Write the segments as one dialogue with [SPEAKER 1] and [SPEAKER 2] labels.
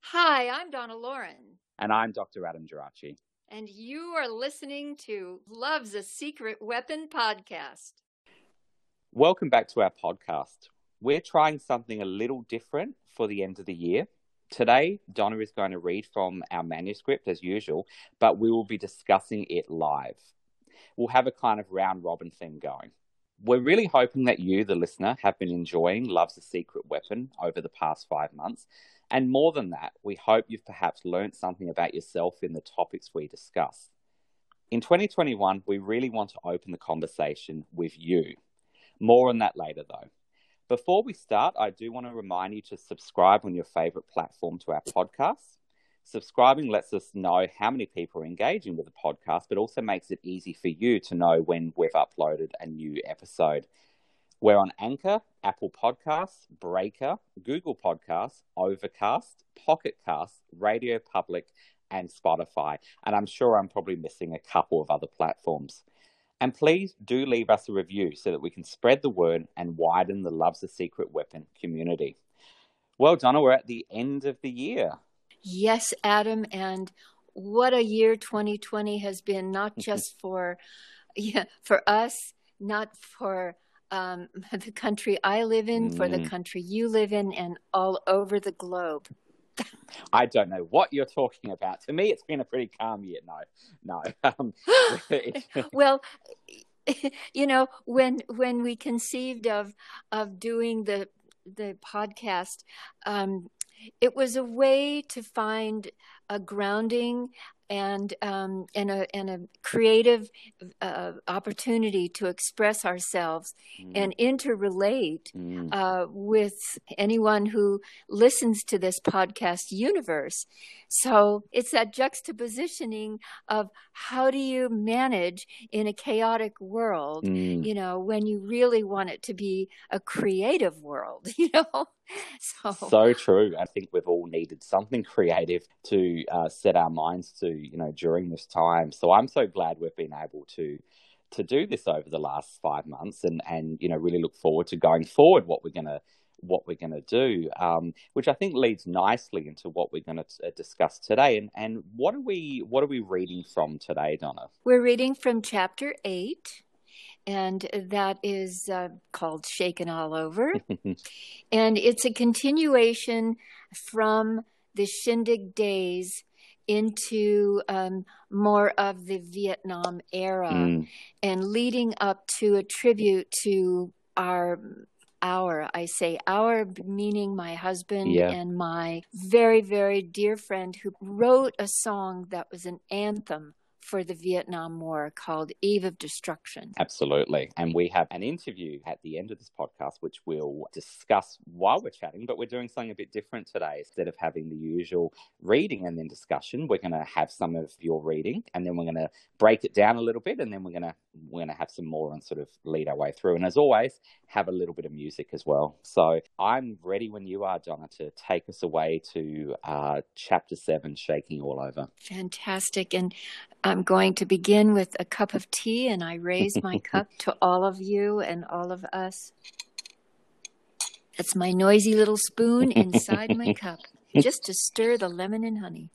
[SPEAKER 1] Hi, I'm Donna Loren,
[SPEAKER 2] And I'm Dr. Adam Geraci.
[SPEAKER 1] and you are listening to Love's a Secret Weapon podcast.
[SPEAKER 2] Welcome back to our podcast. We're trying something a little different for the end of the year. Today, Donna is going to read from our manuscript as usual, but we will be discussing it live. We'll have a kind of round robin thing going. We're really hoping that you, the listener, have been enjoying Love's a Secret Weapon over the past five months. And more than that, we hope you've perhaps learned something about yourself in the topics we discuss. In 2021, we really want to open the conversation with you. More on that later, though. Before we start, I do want to remind you to subscribe on your favorite platform to our podcast. Subscribing lets us know how many people are engaging with the podcast, but also makes it easy for you to know when we've uploaded a new episode. We're on Anchor, Apple Podcasts, Breaker, Google Podcasts, Overcast, Pocket Casts, Radio Public, and Spotify. And I'm sure I'm probably missing a couple of other platforms. And please do leave us a review so that we can spread the word and widen the Love's a Secret Weapon community. Well, Donna, we're at the end of the year.
[SPEAKER 1] Yes, Adam, and what a year 2020 has been, not just for yeah, for us, not for um, the country I live in, for the
[SPEAKER 2] Mm.
[SPEAKER 1] country you live in, and all over the globe.
[SPEAKER 2] I don't know what you're talking about. To me, it's been a pretty calm year. No, no. Um,
[SPEAKER 1] well you know when when we conceived of of doing the the podcast um it was a way to find a grounding and um and a and a creative uh, opportunity to express ourselves and interrelate
[SPEAKER 2] Mm.
[SPEAKER 1] uh, with anyone who listens to this podcast universe. So it's that juxtapositioning of how do you manage in a chaotic world,
[SPEAKER 2] Mm.
[SPEAKER 1] you know, when you really want it to be a creative world, you know? So,
[SPEAKER 2] So true. I think we've all needed something creative to uh, set our minds to, you know, during this time. So I'm so glad we've been able to to do this over the last five months, and and you know really look forward to going forward what we're gonna what we're gonna do, um, which I think leads nicely into what we're gonna uh, discuss today. And and what are we what are we reading from today, Donna?
[SPEAKER 1] we're reading from chapter eight. And that is uh, called Shaken All Over. And it's a continuation from the Shindig days into um, more of the Vietnam era
[SPEAKER 2] Mm,
[SPEAKER 1] and leading up to a tribute to our our I say our meaning my husband
[SPEAKER 2] Yeah.
[SPEAKER 1] and my very very dear friend who wrote a song that was an anthem for the Vietnam War called Eve of Destruction.
[SPEAKER 2] Absolutely. And we have an interview at the end of this podcast, which we'll discuss while we're chatting, but we're doing something a bit different today. Instead of having the usual reading and then discussion, we're going to have some of your reading and then we're going to break it down a little bit and then we're going to we're going to have some more and sort of lead our way through. And as always, have a little bit of music as well. So I'm ready when you are, Donna, to take us away to uh, chapter seven, Shaking All Over.
[SPEAKER 1] Fantastic. And I'm going to begin with a cup of tea, and I raise my cup to all of you and all of us. That's my noisy little spoon inside my cup, just to stir the lemon and honey.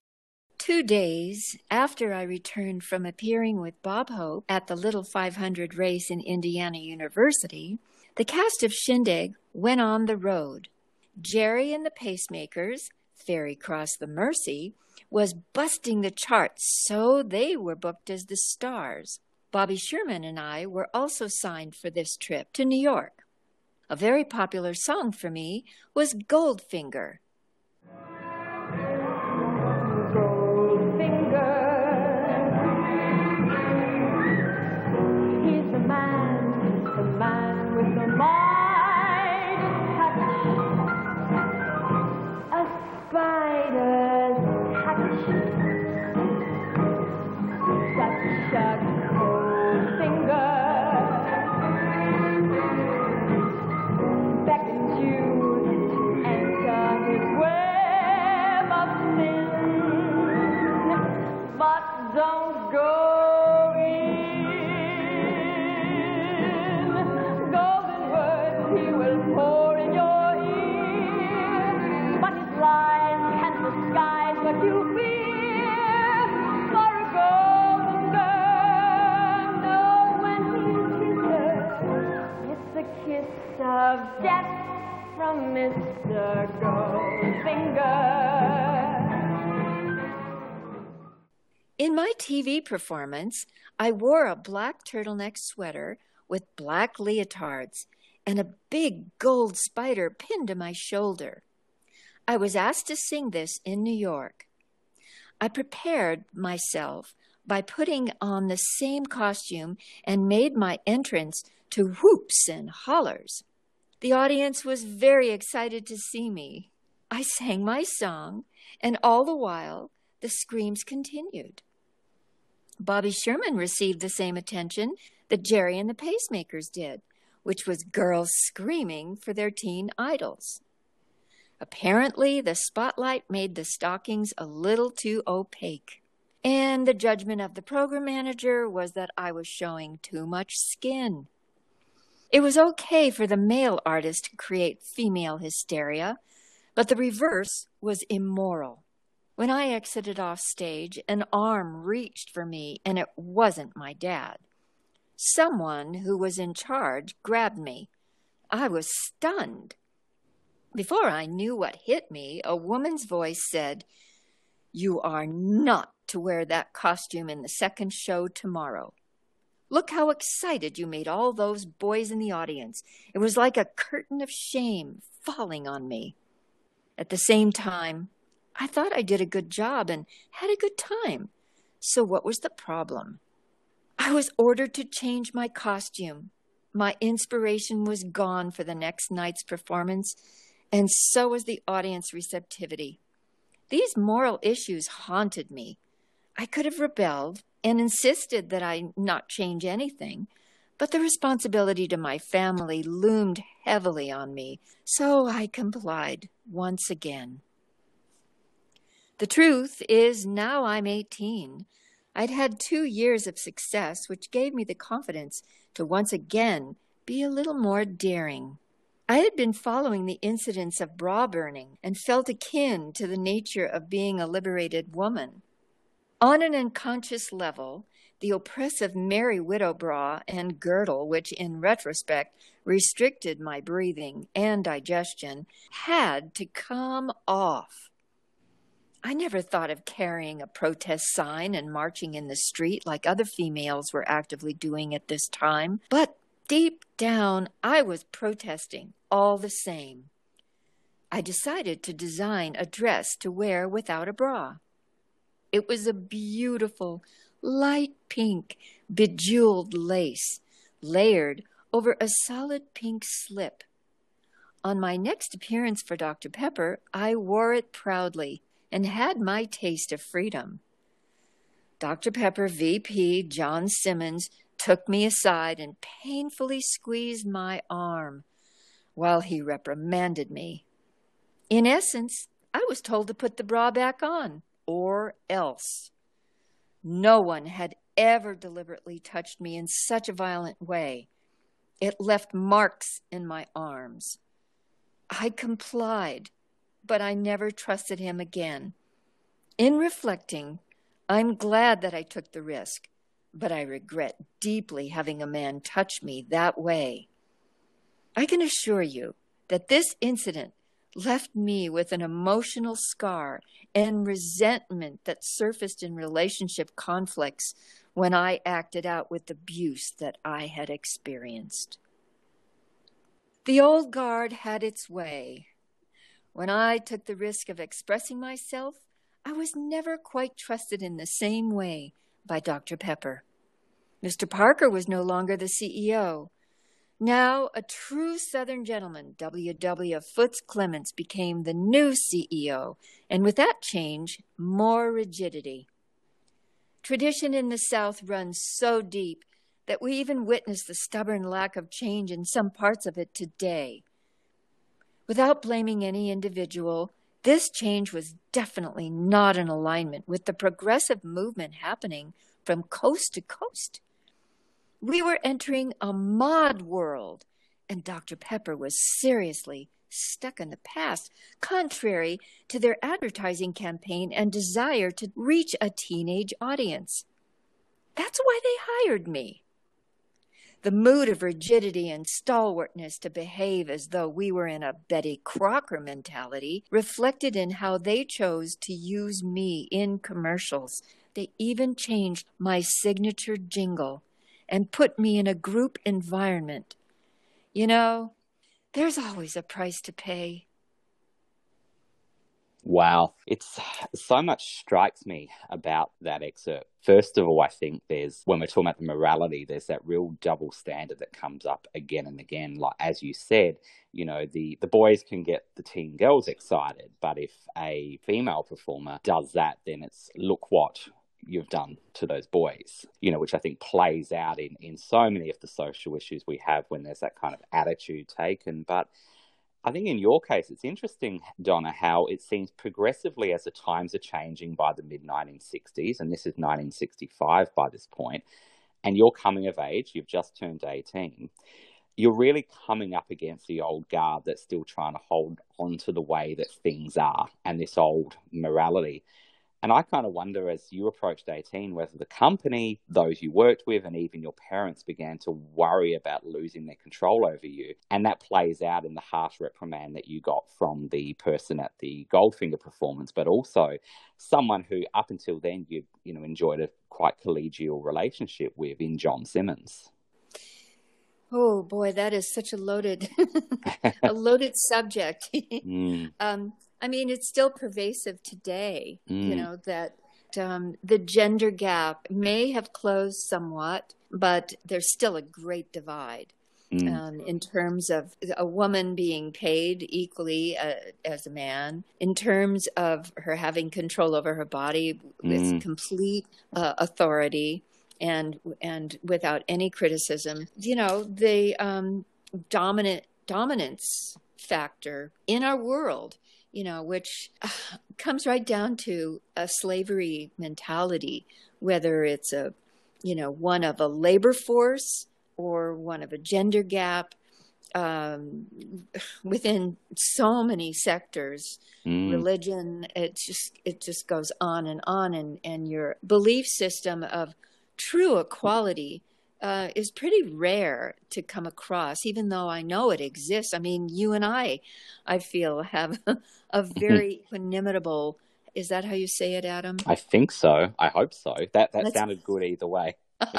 [SPEAKER 1] Two days after I returned from appearing with Bob Hope at the Little 500 race in Indiana University, the cast of Shindig went on the road. Gerry and the Pacemakers, Ferry Cross the Mersey, was busting the charts, so they were booked as the stars. Bobby Sherman and I were also signed for this trip to New York. A very popular song for me was Goldfinger. Performance, I wore a black turtleneck sweater with black leotards and a big gold spider pinned to my shoulder. I was asked to sing this in New York. I prepared myself by putting on the same costume and made my entrance to whoops and hollers. The audience was very excited to see me. I sang my song, and all the while the screams continued. Bobby Sherman received the same attention that Gerry and the Pacemakers did, which was girls screaming for their teen idols. Apparently, the spotlight made the stockings a little too opaque, and the judgment of the program manager was that I was showing too much skin. It was okay for the male artist to create female hysteria, but the reverse was immoral. When I exited off stage, an arm reached for me, and it wasn't my dad. Someone who was in charge grabbed me. I was stunned. Before I knew what hit me, a woman's voice said, You are not to wear that costume in the second show tomorrow. Look how excited you made all those boys in the audience. It was like a curtain of shame falling on me. At the same time, I thought I did a good job and had a good time. So, what was the problem? I was ordered to change my costume. My inspiration was gone for the next night's performance, and so was the audience receptivity. These moral issues haunted me. I could have rebelled and insisted that I not change anything, but the responsibility to my family loomed heavily on me, so I complied once again. The truth is, now I'm 18. I'd had two years of success, which gave me the confidence to once again be a little more daring. I had been following the incidents of bra burning and felt akin to the nature of being a liberated woman. On an unconscious level, the oppressive Merry Widow bra and girdle, which in retrospect restricted my breathing and digestion, had to come off. I never thought of carrying a protest sign and marching in the street like other females were actively doing at this time, but deep down, I was protesting all the same. I decided to design a dress to wear without a bra. It was a beautiful, light pink, bejeweled lace, layered over a solid pink slip. On my next appearance for Dr. Pepper, I wore it proudly and had my taste of freedom. Dr. Pepper VP John Simmons took me aside and painfully squeezed my arm while he reprimanded me. In essence, I was told to put the bra back on, or else. No one had ever deliberately touched me in such a violent way. It left marks in my arms. I complied, but I never trusted him again. In reflecting, I'm glad that I took the risk but I regret deeply having a man touch me that way. I can assure you that this incident left me with an emotional scar and resentment that surfaced in relationship conflicts when I acted out with abuse that I had experienced. The old guard had its way. When I took the risk of expressing myself, I was never quite trusted in the same way by Dr. Pepper. Mr. Parker was no longer the CEO. Now, a true Southern gentleman, W.W. Foots Clements, became the new CEO, and with that change, more rigidity. Tradition in the South runs so deep that we even witness the stubborn lack of change in some parts of it today. Without blaming any individual, this change was definitely not in alignment with the progressive movement happening from coast to coast. We were entering a mod world, and Dr. Pepper was seriously stuck in the past, contrary to their advertising campaign and desire to reach a teenage audience. That's why they hired me. The mood of rigidity and stalwartness to behave as though we were in a Betty Crocker mentality reflected in how they chose to use me in commercials they even changed my signature jingle and put me in a group environment. You know, there's always a price to pay.
[SPEAKER 2] Wow. It's so much strikes me about that excerpt. First of all, I think there's, when we're talking about the morality, there's that real double standard that comes up again and again. Like, as you said, you know, the, the boys can get the teen girls excited, but if a female performer does that, then it's look what you've done to those boys, you know, which I think plays out in, in so many of the social issues we have when there's that kind of attitude taken. But I think in your case, it's interesting, Donna, how it seems progressively as the times are changing by the mid 1960s, and this is 1965 by this point, and you're coming of age, you've just turned 18, you're really coming up against the old guard that's still trying to hold on to the way that things are and this old morality. And I kind of wonder as you approached 18 whether the company, those you worked with, and even your parents began to worry about losing their control over you. And that plays out in the harsh reprimand that you got from the person at the Goldfinger performance, but also someone who up until then you you know enjoyed a quite collegial relationship with in John Simmons.
[SPEAKER 1] Oh boy, that is such a loaded, a loaded subject. mm. um, I mean, it's still pervasive today, mm. you know, that um, the gender gap may have closed somewhat, but there's still a great divide. Mm. Um, in terms of a woman being paid equally uh, as a man, in terms of her having control over her body with mm. complete uh, authority and and without any criticism, you know, the um, dominant dominance factor in our world you know, which uh, comes right down to a slavery mentality, whether it's a, you know, one of a labor force or one of a gender gap. Um, within so many sectors, mm. religion, it just it just goes on and on, and and your belief system of true equality uh, is pretty rare to come across, even though I know it exists. I mean, you and I, I feel, have a very inimitable. Is that how you say it, Adam?
[SPEAKER 2] I think so. I hope so. That that Let's... sounded good either way.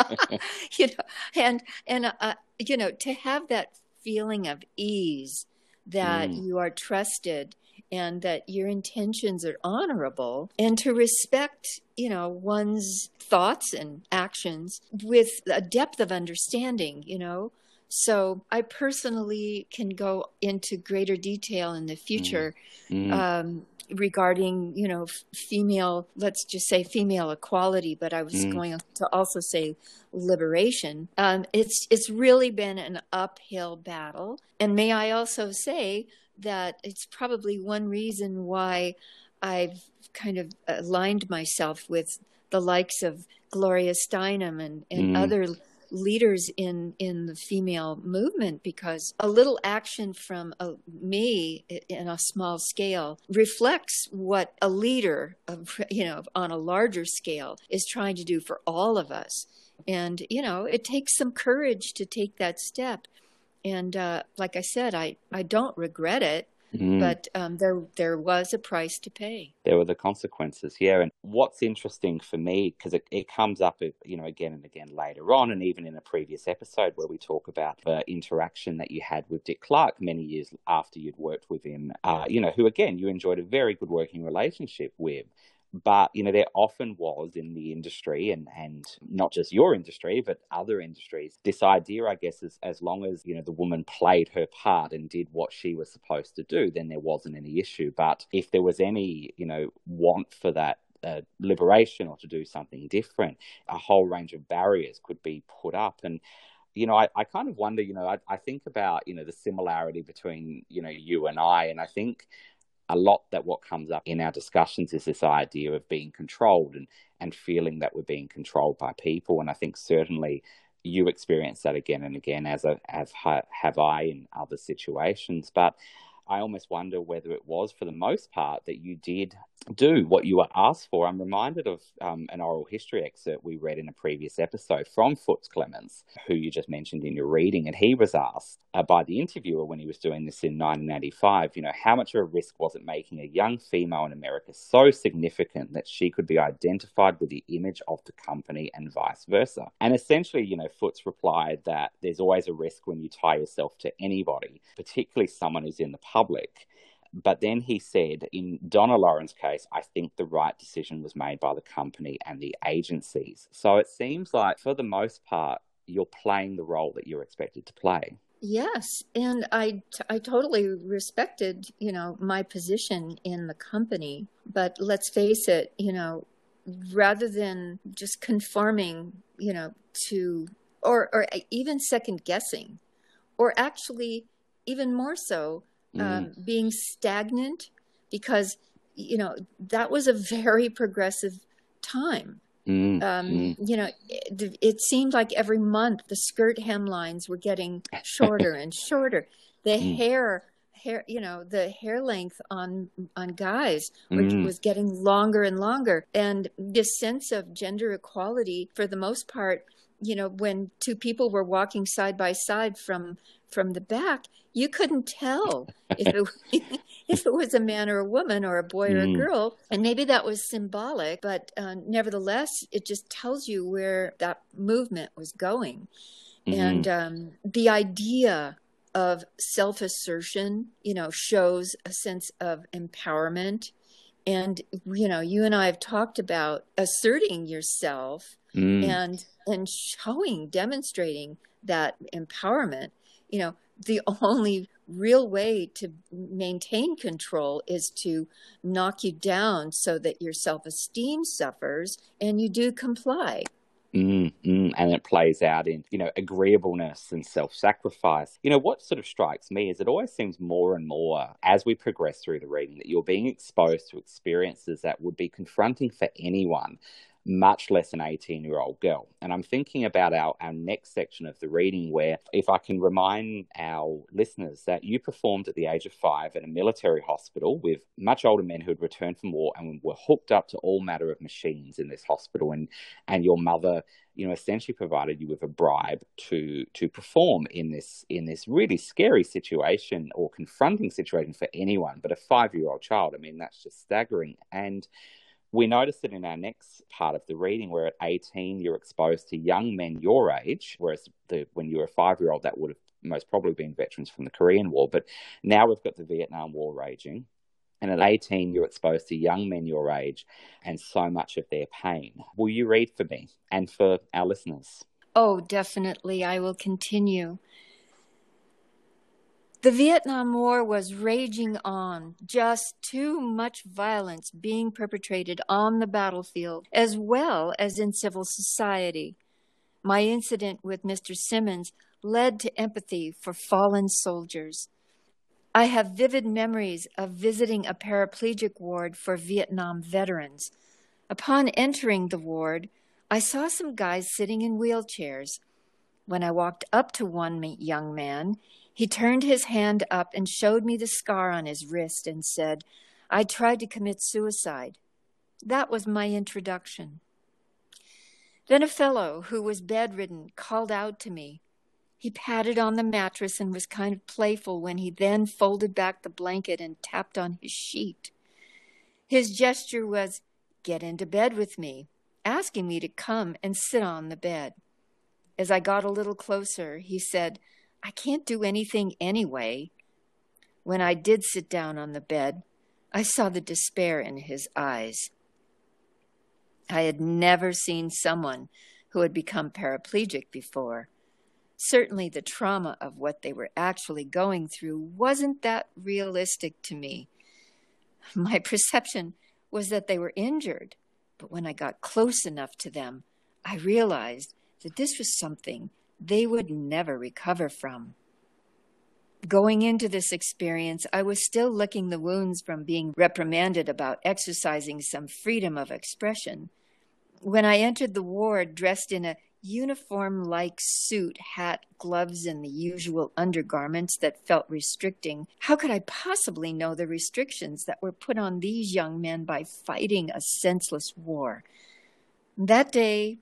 [SPEAKER 1] you know, and and uh, you know, to have that feeling of ease that mm. you are trusted and that your intentions are honorable and to respect you know one's thoughts and actions with a depth of understanding you know so i personally can go into greater detail in the future mm. Mm. Um, regarding you know female let's just say female equality but i was mm. going to also say liberation um, it's it's really been an uphill battle and may i also say that it's probably one reason why I've kind of aligned myself with the likes of Gloria Steinem and, and mm. other leaders in in the female movement because a little action from a, me in a small scale reflects what a leader of, you know on a larger scale is trying to do for all of us and you know it takes some courage to take that step and uh, like I said, I, I don't regret it. Mm. But um, there, there was a price to pay.
[SPEAKER 2] There were the consequences, yeah. And what's interesting for me, because it, it comes up, uh, you know, again and again later on, and even in a previous episode where we talk about the interaction that you had with Dick Clark many years after you'd worked with him, uh, you know, who again you enjoyed a very good working relationship with. But, you know, there often was in the industry and, and not just your industry, but other industries, this idea, I guess, is as long as, you know, the woman played her part and did what she was supposed to do, then there wasn't any issue. But if there was any, you know, want for that uh, liberation or to do something different, a whole range of barriers could be put up. And, you know, I, I kind of wonder, you know, I, I think about, you know, the similarity between, you know, you and I. And I think a lot that what comes up in our discussions is this idea of being controlled and, and feeling that we're being controlled by people. And I think certainly you experience that again and again, as a, as have I in other situations. But I almost wonder whether it was, for the most part, that you did do what you were asked for. I'm reminded of um, an oral history excerpt we read in a previous episode from Foots Clements, who you just mentioned in your reading, and he was asked uh, by the interviewer when he was doing this in 1985, you know, how much of a risk was it making a young female in America so significant that she could be identified with the image of the company and vice versa? And essentially, you know, Foots replied that there's always a risk when you tie yourself to anybody, particularly someone who's in the public. But then he said, in Donna Loren's case, I think the right decision was made by the company and the agencies. So it seems like, for the most part, you're playing the role that you're expected to play.
[SPEAKER 1] Yes, and I I totally respected, you know, my position in the company, but let's face it, you know, rather than just conforming, you know, to or or even second guessing or actually even more so mm. um, being stagnant because you know that was a very progressive time mm. Um, mm. you know it, it, seemed like every month the skirt hemlines were getting shorter and shorter the mm. hair hair you know the hair length on on guys was getting longer and longer and this sense of gender equality for the most part you know when two people were walking side by side from from the back you couldn't tell if it if it was a man or a woman or a boy or a mm. girl and maybe that was symbolic but uh, nevertheless it just tells you where that movement was going mm-hmm. and um, the idea of self-assertion you know shows a sense of empowerment and you know you and i have talked about asserting yourself mm. and and showing demonstrating that empowerment you know the only real way to maintain control is to knock you down so that your self-esteem suffers and you do comply.
[SPEAKER 2] Mm, and it plays out in, you know, agreeableness and self sacrifice. You know, what sort of strikes me is it always seems more and more as we progress through the reading that you're being exposed to experiences that would be confronting for anyone much less an 18 year old girl. And I'm thinking about our, our next section of the reading, where if I can remind our listeners that you performed at the age of five at a military hospital with much older men who had returned from war and were hooked up to all matter of machines in this hospital, and, and your mother you know essentially provided you with a bribe to to perform in this in this really scary situation or confronting situation for anyone but a 5 year old child. I mean that's just staggering. And we notice that in our next part of the reading, where at 18 you're exposed to young men your age, whereas the, when you were a five year old, that would have most probably been veterans from the Korean War. But now we've got the Vietnam War raging. And at 18, you're exposed to young men your age and so much of their pain. Will you read for me and for our listeners?
[SPEAKER 1] Oh, definitely. I will continue. The Vietnam War was raging on, just too much violence being perpetrated on the battlefield as well as in civil society. My incident with Mr. Simmons led to empathy for fallen soldiers. I have vivid memories of visiting a paraplegic ward for Vietnam veterans. Upon entering the ward, I saw some guys sitting in wheelchairs. When I walked up to one young man, he turned his hand up and showed me the scar on his wrist and said, I tried to commit suicide. That was my introduction. Then a fellow who was bedridden called out to me. He patted on the mattress and was kind of playful when he then folded back the blanket and tapped on his sheet. His gesture was, Get into bed with me, asking me to come and sit on the bed. As I got a little closer, he said, I can't do anything anyway. When I did sit down on the bed, I saw the despair in his eyes. I had never seen someone who had become paraplegic before. Certainly, the trauma of what they were actually going through wasn't that realistic to me. My perception was that they were injured, but when I got close enough to them, I realized that this was something they would never recover from. Going into this experience, I was still licking the wounds from being reprimanded about exercising some freedom of expression. When I entered the ward dressed in a uniform like suit, hat, gloves, and the usual undergarments that felt restricting, how could I possibly know the restrictions that were put on these young men by fighting a senseless war? That day,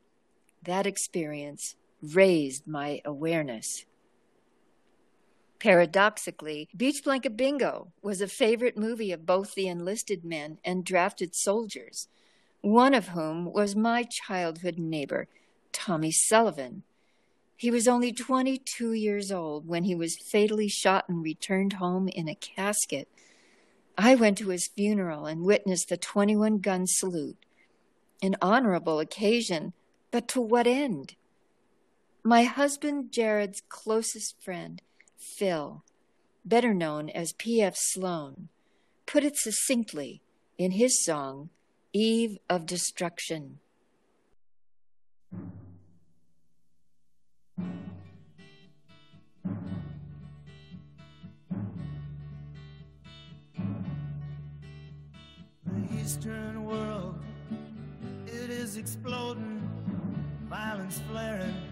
[SPEAKER 1] that experience raised my awareness. Paradoxically, Beach Blanket Bingo was a favorite movie of both the enlisted men and drafted soldiers, one of whom was my childhood neighbor, Tommy Sullivan. He was only 22 years old when he was fatally shot and returned home in a casket. I went to his funeral and witnessed the 21 gun salute. An honorable occasion, but to what end? My husband Jared's closest friend, Phil, better known as P.F. Sloan, put it succinctly in his song, Eve of Destruction.
[SPEAKER 3] Eastern world, it is exploding, violence flaring,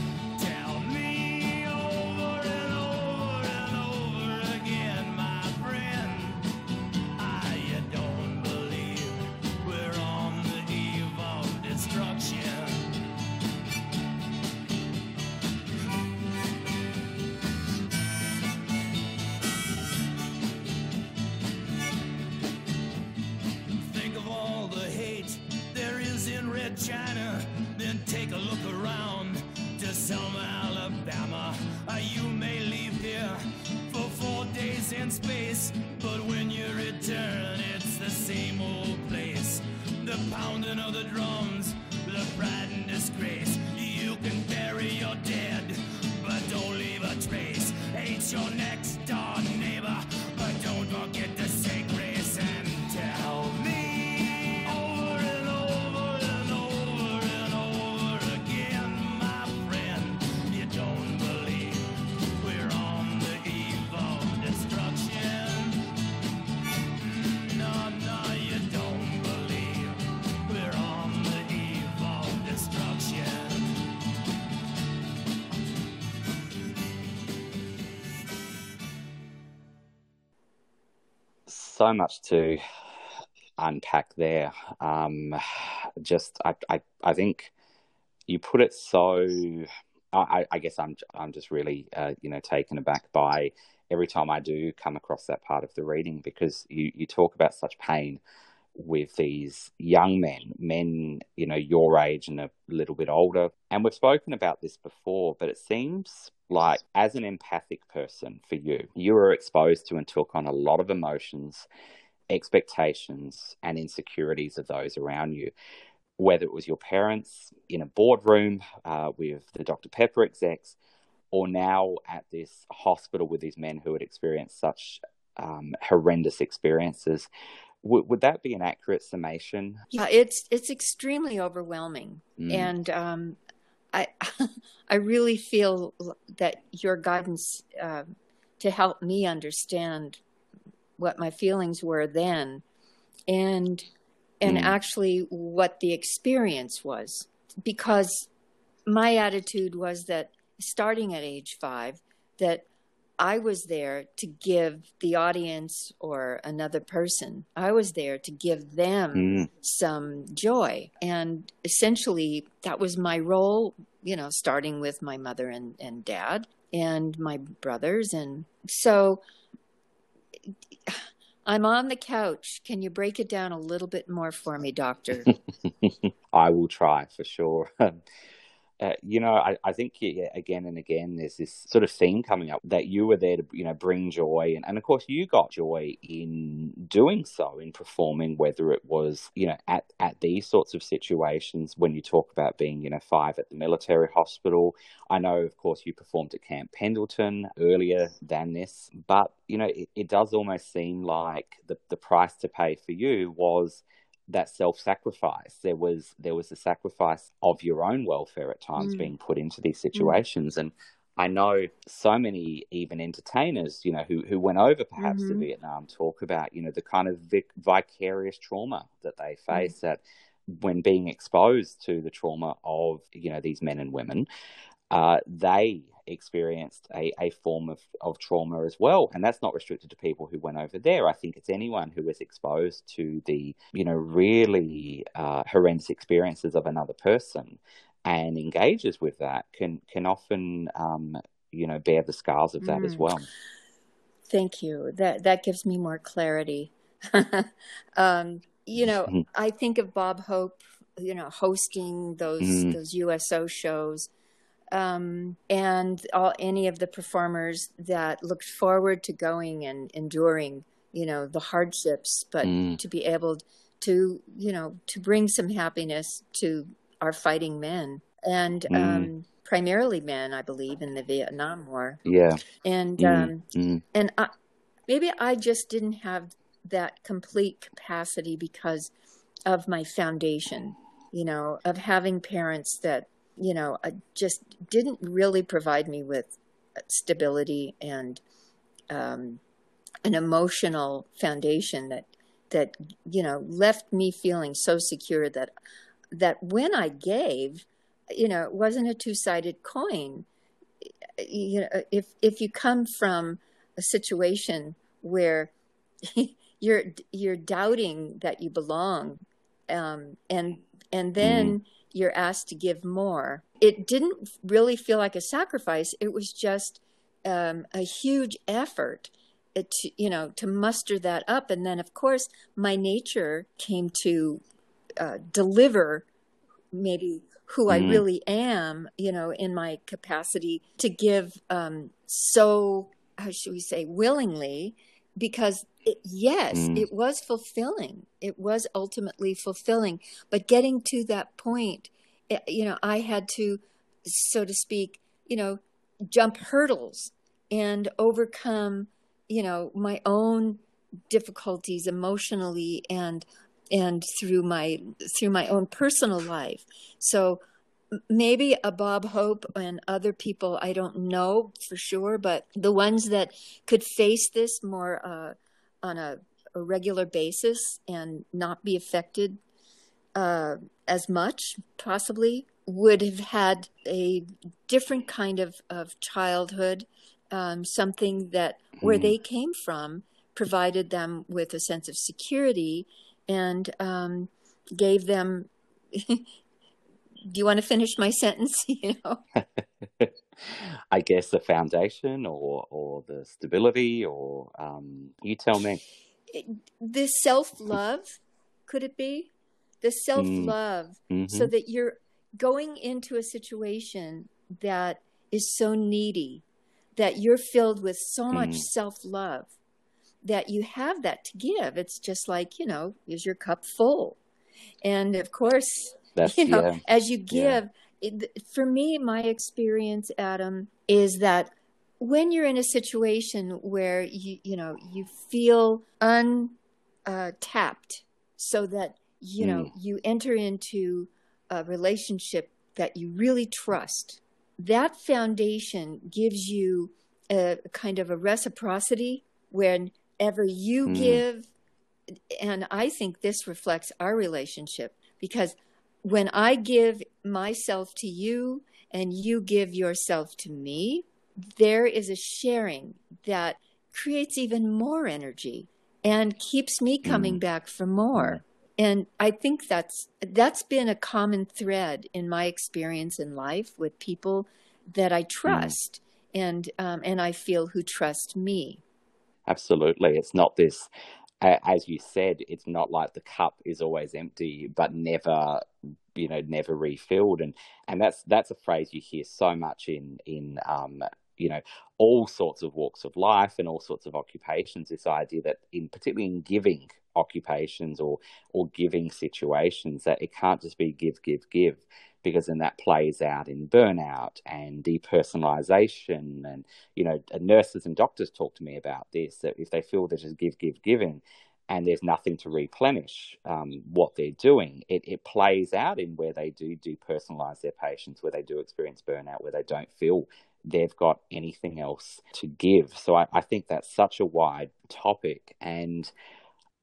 [SPEAKER 2] so much to unpack there. Um, just, I, I, I think you put it so. I, I guess I'm, I'm just really, uh, you know, taken aback by every time I do come across that part of the reading because you, you talk about such pain with these young men, men, you know, your age and a little bit older. And we've spoken about this before, but it seems like as an empathic person for you, you were exposed to and took on a lot of emotions expectations and insecurities of those around you, whether it was your parents in a boardroom uh, with the Dr. Pepper execs, or now at this hospital with these men who had experienced such um, horrendous experiences. W- would that be an accurate summation?
[SPEAKER 1] Yeah, it's it's extremely overwhelming, mm. and um, I I really feel that your guidance uh, to help me understand what my feelings were then, and and mm. actually what the experience was, because my attitude was that starting at age five, that I was there to give the audience or another person, I was there to give them mm. some joy. And essentially, that was my role, you know, starting with my mother and, and dad and my brothers. And so I'm on the couch. Can you break it down a little bit more for me, doctor?
[SPEAKER 2] I will try for sure. uh, you know, I, I think again and again, there's this sort of theme coming up that you were there to, you know, bring joy. And, and of course, you got joy in doing so, in performing, whether it was, you know, at, at these sorts of situations when you talk about being, you know, five at the military hospital. I know, of course, you performed at Camp Pendleton earlier than this, but, you know, it, it does almost seem like the, the price to pay for you was that self-sacrifice. There was there was a sacrifice of your own welfare at times mm. being put into these mm. situations, mm. and I know so many even entertainers, you know, who who went over perhaps mm-hmm. to Vietnam talk about you know the kind of vic- vicarious trauma that they mm. face mm. that when being exposed to the trauma of you know these men and women, uh, they experienced a, a form of, of trauma as well. And that's not restricted to people who went over there. I think it's anyone who is exposed to the, you know, really uh, horrendous experiences of another person and engages with that can, can often, um, you know, bear the scars of that mm. as well.
[SPEAKER 1] Thank you. That, that gives me more clarity. um, you know, mm-hmm. I think of Bob Hope, you know, hosting those, mm. those USO shows um, and all any of the performers that looked forward to going and enduring, you know, the hardships, but mm. to be able to, you know, to bring some happiness to our fighting men and mm. um, primarily men, I believe, in the Vietnam War.
[SPEAKER 2] Yeah,
[SPEAKER 1] and mm. Um, mm. and I, maybe I just didn't have that complete capacity because of my foundation, you know, of having parents that you know, just didn't really provide me with stability and um, an emotional foundation that that you know left me feeling so secure that that when I gave, you know, it wasn't a two sided coin. You know, if if you come from a situation where you're you're doubting that you belong, um, and and then mm you're asked to give more. It didn't really feel like a sacrifice. It was just um, a huge effort uh, to, you know, to muster that up. And then, of course, my nature came to uh, deliver maybe who mm. I really am, you know, in my capacity to give um, so, how should we say, willingly, because it, yes, mm. it was fulfilling. It was ultimately fulfilling. But getting to that point, it, eh, you know, I had to, so to speak, you know, jump hurdles and overcome, you know, my own difficulties emotionally and and through my through my own personal life. So maybe a Bob Hope and other people I don't know for sure, but the ones that could face this more uh, on a, a, regular basis and not be affected uh, as much, possibly, would have had a different kind of, of childhood, um, something that where mm. they came from provided them with a sense of security and um, gave them do you want to finish my sentence? You know,
[SPEAKER 2] I guess the foundation or or the stability, or um, you tell me.
[SPEAKER 1] The self love, could it be? The self love, mm. mm-hmm. so that you're going into a situation that is so needy, that you're filled with so much mm. self love, that you have that to give. It's just like, you know, is your cup full? And of course,
[SPEAKER 2] That's
[SPEAKER 1] you know,
[SPEAKER 2] yeah.
[SPEAKER 1] as you
[SPEAKER 2] Yeah.
[SPEAKER 1] It, for me, my experience, Adam, is that when you're in a situation where you, you know, you feel untapped, so that you know
[SPEAKER 2] Mm.
[SPEAKER 1] you enter into a relationship that you really trust. That foundation gives you a kind of a reciprocity whenever you
[SPEAKER 2] Mm.
[SPEAKER 1] give and I think this reflects our relationship because when I give myself to you and you give yourself to me, there is a sharing that creates even more energy and keeps me coming back for more. And I think that's that's been a common thread in my experience in life with people that I trust and um, and I feel who trust me.
[SPEAKER 2] Absolutely. It's not this, as you said, it's not like the cup is always empty, but never, you know, never refilled. And, and that's, that's a phrase you hear so much in, in, um, you know, all sorts of walks of life and all sorts of occupations. This idea that in, particularly in giving occupations or, or giving situations that it can't just be give, give, give because then that plays out in burnout and depersonalization. And you know nurses and doctors talk to me about this that if they feel they're just give give giving and there's nothing to replenish um, what they're doing it, it plays out in where they do depersonalize their patients where they do experience burnout where they don't feel they've got anything else to give. So I, I think that's such a wide topic. And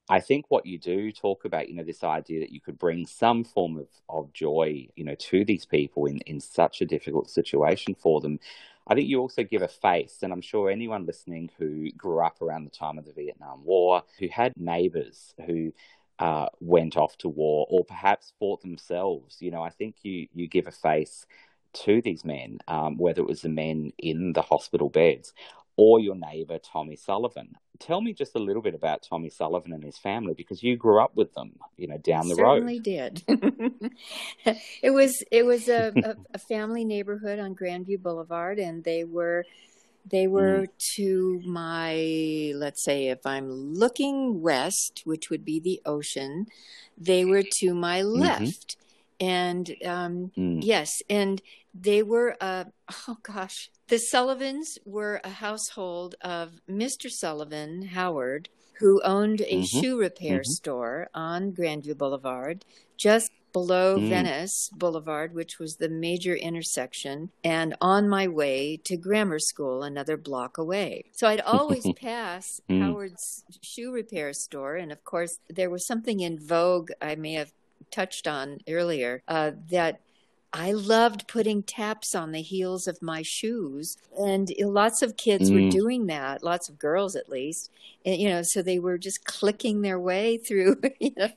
[SPEAKER 2] I think what you do talk about, you know, this idea that you could bring some form of, of joy, you know, to these people in, in such a difficult situation for them. I think you also give a face, and I'm sure anyone listening who grew up around the time of the Vietnam War, who had neighbors who uh, went off to war or perhaps fought themselves, you know, I think you, you give a face to these men, um, whether it was the men in the hospital beds or your neighbor, Tommy Sullivan. Tell me just a little bit about Tommy Sullivan and his family because you grew up with them, you know, down the road.
[SPEAKER 1] certainly did. it was it was a, a, a family neighborhood on Grandview Boulevard, and they were they were to my let's say if I'm looking west, which would be the ocean, they were to my left, and um,
[SPEAKER 2] Mm.
[SPEAKER 1] yes, and they were uh, oh gosh, the Sullivans were a household of Mr. Sullivan Howard, who owned a
[SPEAKER 2] Mhm.
[SPEAKER 1] shoe repair
[SPEAKER 2] Mhm.
[SPEAKER 1] store on Grandview Boulevard, just below
[SPEAKER 2] Mm.
[SPEAKER 1] Venice Boulevard, which was the major intersection, and on my way to grammar school another block away. So I'd always pass
[SPEAKER 2] Mm.
[SPEAKER 1] Howard's shoe repair store, and of course, there was something in vogue I may have touched on earlier uh, that I loved putting taps on the heels of my shoes, and lots of kids were
[SPEAKER 2] Mm.
[SPEAKER 1] doing that. Lots of girls, at least, and, you know. So they were just clicking their way through, you know,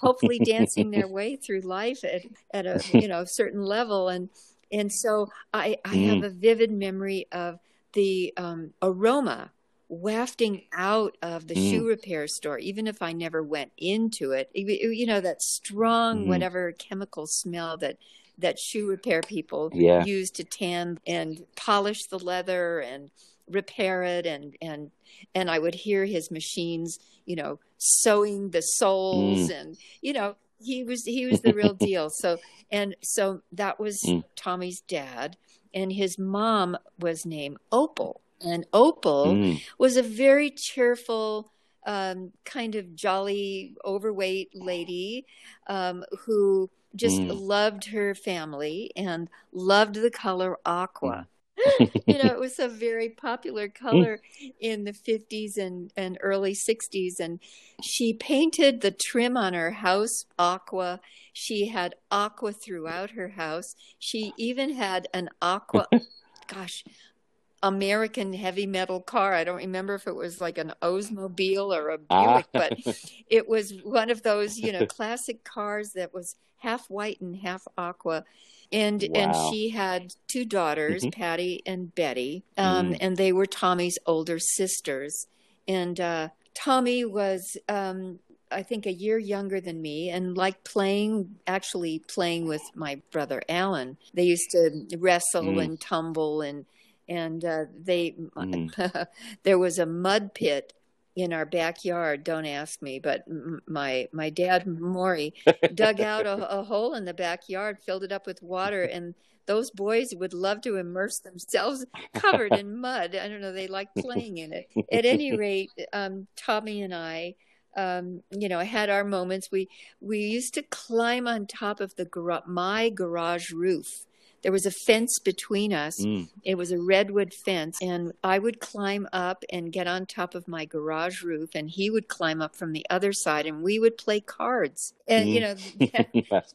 [SPEAKER 1] hopefully dancing their way through life at at a you know certain level, and and so I I have a vivid memory of the um, aroma wafting out of the
[SPEAKER 2] Mm.
[SPEAKER 1] shoe repair store, even if I never went into it. You know that strong
[SPEAKER 2] Mhm.
[SPEAKER 1] whatever chemical smell that that shoe repair people
[SPEAKER 2] Yeah.
[SPEAKER 1] use to tan and polish the leather and repair it and and and I would hear his machines, you know, sewing the soles
[SPEAKER 2] Mm.
[SPEAKER 1] and you know, he was he was the real deal. So and so that was
[SPEAKER 2] Mm.
[SPEAKER 1] Tommy's dad and his mom was named Opal. And Opal
[SPEAKER 2] Mm.
[SPEAKER 1] was a very cheerful, um, kind of jolly, overweight lady um, who just
[SPEAKER 2] Mm.
[SPEAKER 1] loved her family and loved the color aqua. you know, it was a very popular color in the 50s and, and early 60s. And she painted the trim on her house aqua. She had aqua throughout her house. She even had an aqua, gosh, American heavy metal car. I don't remember if it was like an Oldsmobile or a
[SPEAKER 2] Ah.
[SPEAKER 1] Buick, but it was one of those, you know, classic cars that was half white and half aqua. And and she had two daughters,
[SPEAKER 2] Mhm.
[SPEAKER 1] Patty and Betty, um,
[SPEAKER 2] Mm.
[SPEAKER 1] and they were Tommy's older sisters. And uh, Tommy was, um, I think, a year younger than me, and liked playing, actually playing with my brother Alan. They used to wrestle
[SPEAKER 2] Mm.
[SPEAKER 1] and tumble and and uh, they
[SPEAKER 2] Mm.
[SPEAKER 1] there was a mud pit in our backyard. Don't ask me, but my my dad Maury dug out a, a hole in the backyard, filled it up with water, and those boys would love to immerse themselves covered in mud. I don't know, they like playing in it. At any rate, um, Tommy and I, um, you know, had our moments. We we used to climb on top of the gar- my garage roof. There was a fence between us.
[SPEAKER 2] Mm.
[SPEAKER 1] It was a redwood fence, and I would climb up and get on top of my garage roof, and he would climb up from the other side, and we would play cards. And you know, that,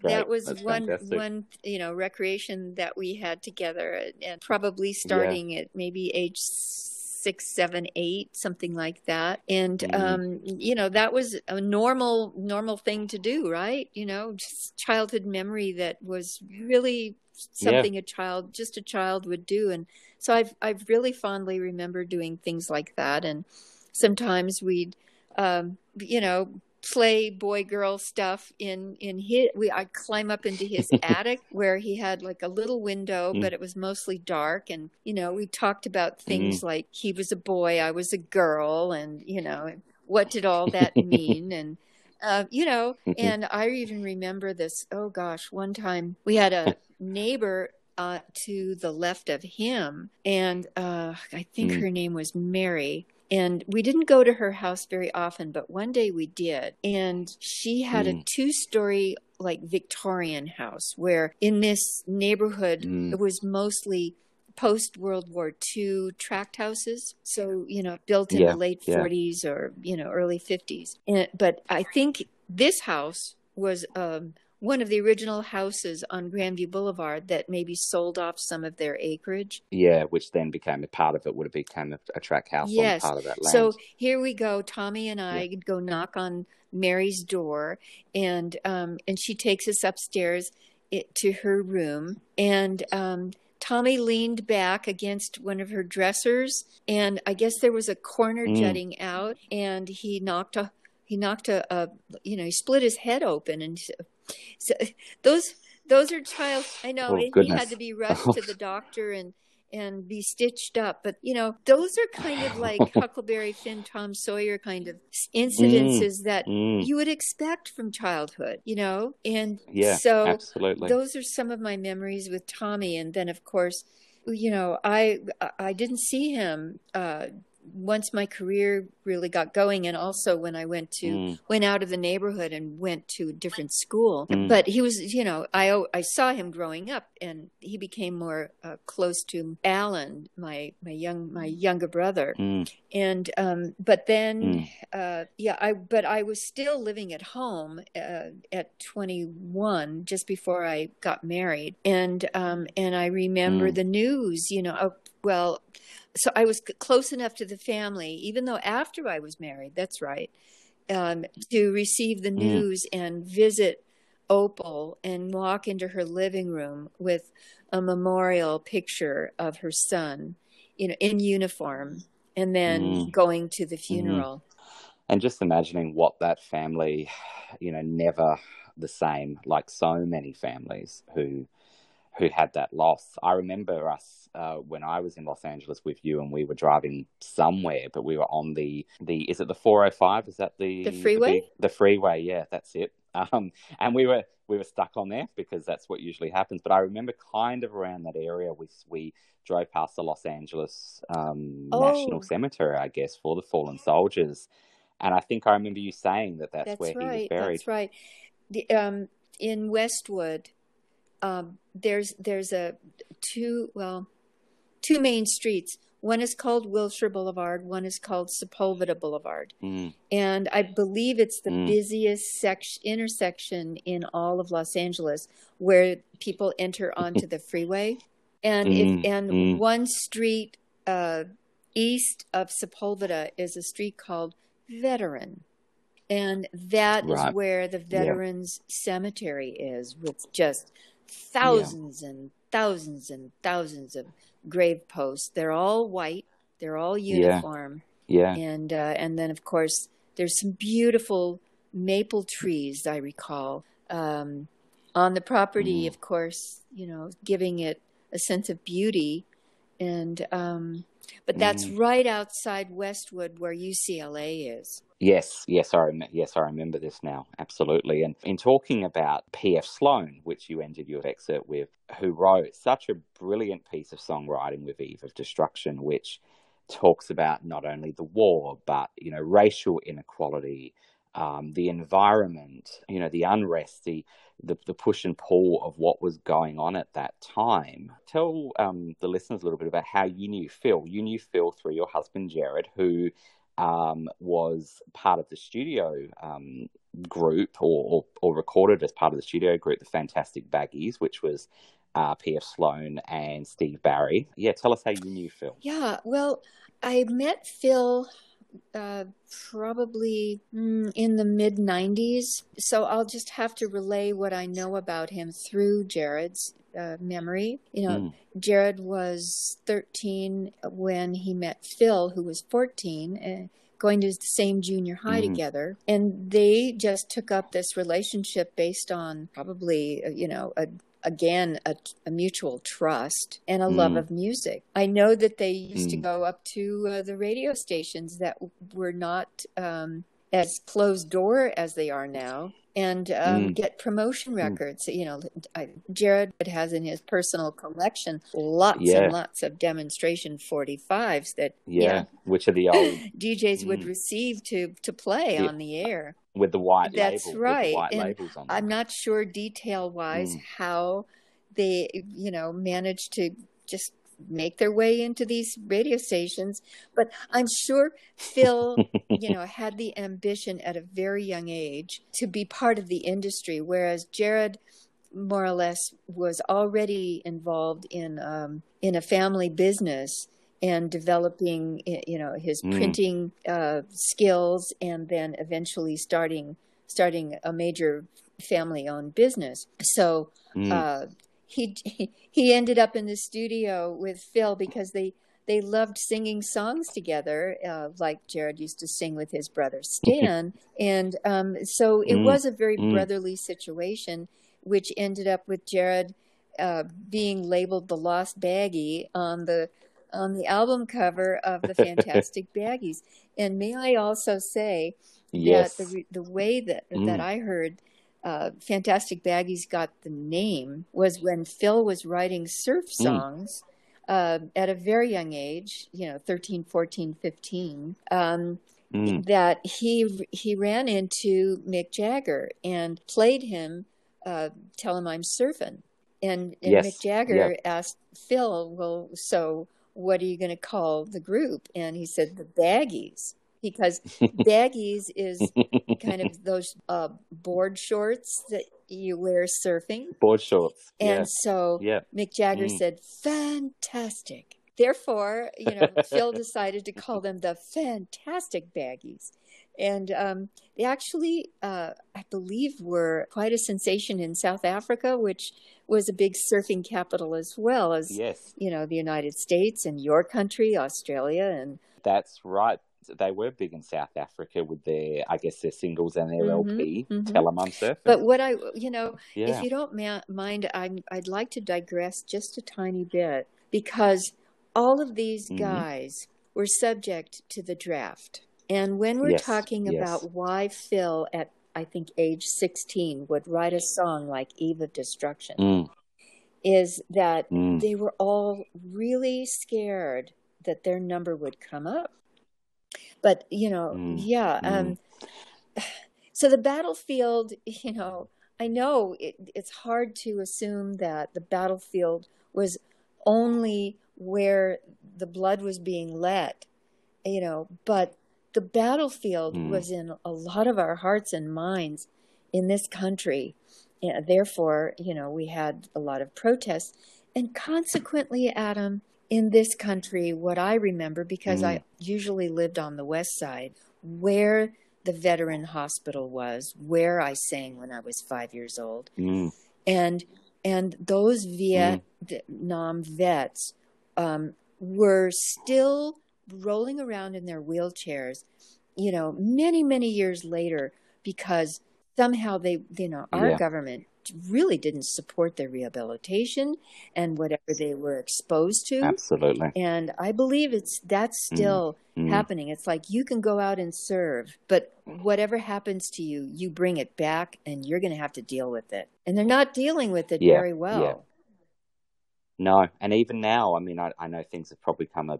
[SPEAKER 1] that was
[SPEAKER 2] That's
[SPEAKER 1] one
[SPEAKER 2] fantastic.
[SPEAKER 1] one you know recreation that we had together, and probably starting at maybe age six, seven, eight, something like that. And
[SPEAKER 2] Mhm.
[SPEAKER 1] um, you know, that was a normal normal thing to do, right? You know, just childhood memory that was really something a child just a child would do. And so i've i've really fondly remember doing things like that. And sometimes we'd um you know play boy girl stuff in in his we i'd climb up into his attic where he had like a little window
[SPEAKER 2] Mm.
[SPEAKER 1] but it was mostly dark. And you know we talked about things like he was a boy i was a girl and you know what did all that mean? And uh, you know, and I even remember this. Oh gosh, one time we had a neighbor uh, to the left of him, and uh, I think
[SPEAKER 2] Mm.
[SPEAKER 1] her name was Mary. And we didn't go to her house very often, but one day we did. And she had a
[SPEAKER 2] Mm.
[SPEAKER 1] two story, like Victorian house where in this neighborhood,
[SPEAKER 2] Mm.
[SPEAKER 1] it was mostly post World War II tract houses. So, you know, built in
[SPEAKER 2] Yeah,
[SPEAKER 1] the late
[SPEAKER 2] yeah.
[SPEAKER 1] 40s or, you know, early 50s. And, but I think this house was um, one of the original houses on Grandview Boulevard that maybe sold off some of their acreage.
[SPEAKER 2] Yeah, which then became a part of it would have become a, a track house
[SPEAKER 1] Yes.
[SPEAKER 2] on part of that land.
[SPEAKER 1] So here we go. Tommy and I go knock on Mary's door, and um, and she takes us upstairs it, to her room, and um, Tommy leaned back against one of her dressers, and I guess there was a corner
[SPEAKER 2] Mm.
[SPEAKER 1] jutting out, and he knocked a he knocked a, a you know he split his head open, and so, so those those are child. I know
[SPEAKER 2] oh,
[SPEAKER 1] he had to be rushed to the doctor and and be stitched up. But you know, those are kind of like Huckleberry Finn, Tom Sawyer kind of incidences that
[SPEAKER 2] Mm.
[SPEAKER 1] you would expect from childhood. You know, and
[SPEAKER 2] Yeah,
[SPEAKER 1] so
[SPEAKER 2] absolutely.
[SPEAKER 1] those are some of my memories with Tommy. And then, of course, you know, I I didn't see him. Uh, once my career really got going and also when I went to
[SPEAKER 2] Mm.
[SPEAKER 1] went out of the neighborhood and went to a different school
[SPEAKER 2] Mm.
[SPEAKER 1] but he was you know I I saw him growing up and he became more uh, close to Alan my my young my younger brother
[SPEAKER 2] Mm.
[SPEAKER 1] and um but then
[SPEAKER 2] Mm.
[SPEAKER 1] uh yeah I but I was still living at home uh, at 21 just before I got married and um and I remember
[SPEAKER 2] Mm.
[SPEAKER 1] the news you know well so I was close enough to the family, even though after I was married, that's right, um, to receive the
[SPEAKER 2] Mm.
[SPEAKER 1] news and visit Opal and walk into her living room with a memorial picture of her son, you know, in uniform, and then
[SPEAKER 2] Mm.
[SPEAKER 1] going to the
[SPEAKER 2] Mhm.
[SPEAKER 1] funeral.
[SPEAKER 2] and just imagining what that family, you know, never the same, like so many families who who had that loss. I remember us uh, when I was in Los Angeles with you, and we were driving somewhere, but we were on the the is it the four hundred five? Is that the
[SPEAKER 1] The freeway?
[SPEAKER 2] big- The, freeway, yeah, that's it. Um, and we were we were stuck on there because that's what usually happens. But I remember kind of around that area, we we drove past the Los Angeles um,
[SPEAKER 1] Oh.
[SPEAKER 2] National Cemetery, I guess, for the fallen soldiers. And I think I remember you saying that that's,
[SPEAKER 1] That's
[SPEAKER 2] where he was
[SPEAKER 1] right.
[SPEAKER 2] buried.
[SPEAKER 1] That's right. The, um, in Westwood, um, there's there's a two well two main streets. One is called Wilshire Boulevard. One is called Sepulveda Boulevard.
[SPEAKER 2] Mm,
[SPEAKER 1] and I believe it's the
[SPEAKER 2] Mm.
[SPEAKER 1] busiest section intersection in all of Los Angeles where people enter onto the freeway. And
[SPEAKER 2] Mm,
[SPEAKER 1] if and
[SPEAKER 2] mm.
[SPEAKER 1] one street uh, east of Sepulveda is a street called Veteran. And that is
[SPEAKER 2] Right.
[SPEAKER 1] where the Veterans Cemetery is, with just thousands and thousands and thousands of grave posts. They're all white. They're all
[SPEAKER 2] Yeah.
[SPEAKER 1] uniform
[SPEAKER 2] yeah.
[SPEAKER 1] and uh, and then of course there's some beautiful maple trees I recall um, on the property.
[SPEAKER 2] Mm.
[SPEAKER 1] Of course, you know, giving it a sense of beauty and um, but that's
[SPEAKER 2] Mm.
[SPEAKER 1] right outside Westwood, where UCLA is.
[SPEAKER 2] Yes, yes, I rem- yes, I remember this now. Absolutely. And in talking about P.F. Sloan, which you ended your excerpt with, who wrote such a brilliant piece of songwriting with Eve of Destruction, which talks about not only the war, but you know, racial inequality, um, the environment, you know, the unrest, the, the the push and pull of what was going on at that time. Tell um, the listeners a little bit about how you knew Phil. You knew Phil through your husband Jared, who um, was part of the studio um, group or, or, or recorded as part of the studio group, the Fantastic Baggies, which was uh, P.F. Sloan and Steve Barri. Yeah, tell us how you knew Phil.
[SPEAKER 1] Yeah, well, I met Phil uh, probably mm, in the mid 90s. So I'll just have to relay what I know about him through Jared's uh, memory. You know,
[SPEAKER 2] Mm.
[SPEAKER 1] Jared was 13 when he met Phil, who was 14. Uh, Going to the same junior high
[SPEAKER 2] Mhm.
[SPEAKER 1] together, and they just took up this relationship based on probably, uh, you know, a again a, a mutual trust and a love
[SPEAKER 2] Mm.
[SPEAKER 1] of music. I know that they used to
[SPEAKER 2] Mm.
[SPEAKER 1] go up to uh, the radio stations that were not um, as closed door as they are now and um,
[SPEAKER 2] Mm.
[SPEAKER 1] get promotion records. You know, I, Jared has in his personal collection lots
[SPEAKER 2] Yeah.
[SPEAKER 1] and lots of demonstration 45s that
[SPEAKER 2] Yeah,
[SPEAKER 1] you know,
[SPEAKER 2] which are the old
[SPEAKER 1] DJs would
[SPEAKER 2] Mm.
[SPEAKER 1] receive to to play
[SPEAKER 2] Yeah.
[SPEAKER 1] on the air.
[SPEAKER 2] with the white
[SPEAKER 1] That's
[SPEAKER 2] label,
[SPEAKER 1] right,
[SPEAKER 2] white
[SPEAKER 1] and
[SPEAKER 2] labels on.
[SPEAKER 1] I'm not sure detail wise
[SPEAKER 2] Mm.
[SPEAKER 1] how they, you know, managed to just make their way into these radio stations, but I'm sure Phil, you know, had the ambition at a very young age to be part of the industry, whereas Jared more or less was already involved in um, in a family business and developing you know his
[SPEAKER 2] Mm.
[SPEAKER 1] printing uh, skills and then eventually starting starting a major family owned business so
[SPEAKER 2] Mm.
[SPEAKER 1] uh, he he ended up in the studio with Phil because they they loved singing songs together, uh, like Jared used to sing with his brother Stan, and um, so it
[SPEAKER 2] Mm,
[SPEAKER 1] was a very
[SPEAKER 2] mm.
[SPEAKER 1] brotherly situation, which ended up with Jared uh, being labeled the Lost Baggie on the on the album cover of the Fantastic Baggies. And may I also say
[SPEAKER 2] yes.
[SPEAKER 1] that the the way that
[SPEAKER 2] Mm.
[SPEAKER 1] that I heard uh, Fantastic Baggies got the name was when Phil was writing surf
[SPEAKER 2] Mm.
[SPEAKER 1] songs uh, at a very young age, you know, 13, 14, 15. Um,
[SPEAKER 2] Mm.
[SPEAKER 1] that he he ran into Mick Jagger and played him, uh, "Tell him I'm surfing," and, and
[SPEAKER 2] Yes,
[SPEAKER 1] Mick Jagger asked Phil, "Well, so what are you going to call the group?" And he said, "The Baggies," because baggies is kind of those uh, board shorts that you wear surfing,
[SPEAKER 2] Board shorts.
[SPEAKER 1] and
[SPEAKER 2] yeah.
[SPEAKER 1] so
[SPEAKER 2] Yeah.
[SPEAKER 1] Mick Jagger
[SPEAKER 2] Mm.
[SPEAKER 1] said, "Fantastic." Therefore, you know, Phil decided to call them the Fantastic Baggies, and um, they actually, uh, I believe, were quite a sensation in South Africa, which was a big surfing capital as well as
[SPEAKER 2] Yes,
[SPEAKER 1] you know the United States and your country, Australia, and
[SPEAKER 2] that's right. They were big in South Africa with their, I guess, their singles and their
[SPEAKER 1] Mhm,
[SPEAKER 2] LP.
[SPEAKER 1] mhm.
[SPEAKER 2] Tell 'em I'm surfing.
[SPEAKER 1] But what I, you know,
[SPEAKER 2] yeah.
[SPEAKER 1] if you don't ma- mind, I'm, I'd like to digress just a tiny bit because all of these
[SPEAKER 2] Mhm.
[SPEAKER 1] guys were subject to the draft. And when we're
[SPEAKER 2] Yes,
[SPEAKER 1] talking
[SPEAKER 2] yes.
[SPEAKER 1] about why Phil, at I think age 16, would write a song like Eve of Destruction,
[SPEAKER 2] Mm,
[SPEAKER 1] is that
[SPEAKER 2] mm.
[SPEAKER 1] they were all really scared that their number would come up. But, you know,
[SPEAKER 2] Mm,
[SPEAKER 1] yeah. Um, so the battlefield, you know, I know it, it's hard to assume that the battlefield was only where the blood was being let, you know, but the battlefield
[SPEAKER 2] Mm.
[SPEAKER 1] was in a lot of our hearts and minds in this country. And therefore, you know, we had a lot of protests. And consequently, Adam, in this country, what I remember, because I usually lived on the west side, where the veteran hospital was, where I sang when I was five years old,
[SPEAKER 2] Mm.
[SPEAKER 1] and and those Vietnam vets um, were still rolling around in their wheelchairs, you know, many many years later because somehow they, you know, our
[SPEAKER 2] Yeah.
[SPEAKER 1] government really didn't support their rehabilitation and whatever they were exposed to.
[SPEAKER 2] Absolutely.
[SPEAKER 1] And I believe it's that's still
[SPEAKER 2] Mm.
[SPEAKER 1] happening. It's like you can go out and serve, but whatever happens to you, you bring it back and you're going to have to deal with it. And they're not dealing with it
[SPEAKER 2] Yeah,
[SPEAKER 1] very well.
[SPEAKER 2] yeah. No, and even now, I mean, I, I know things have probably come a,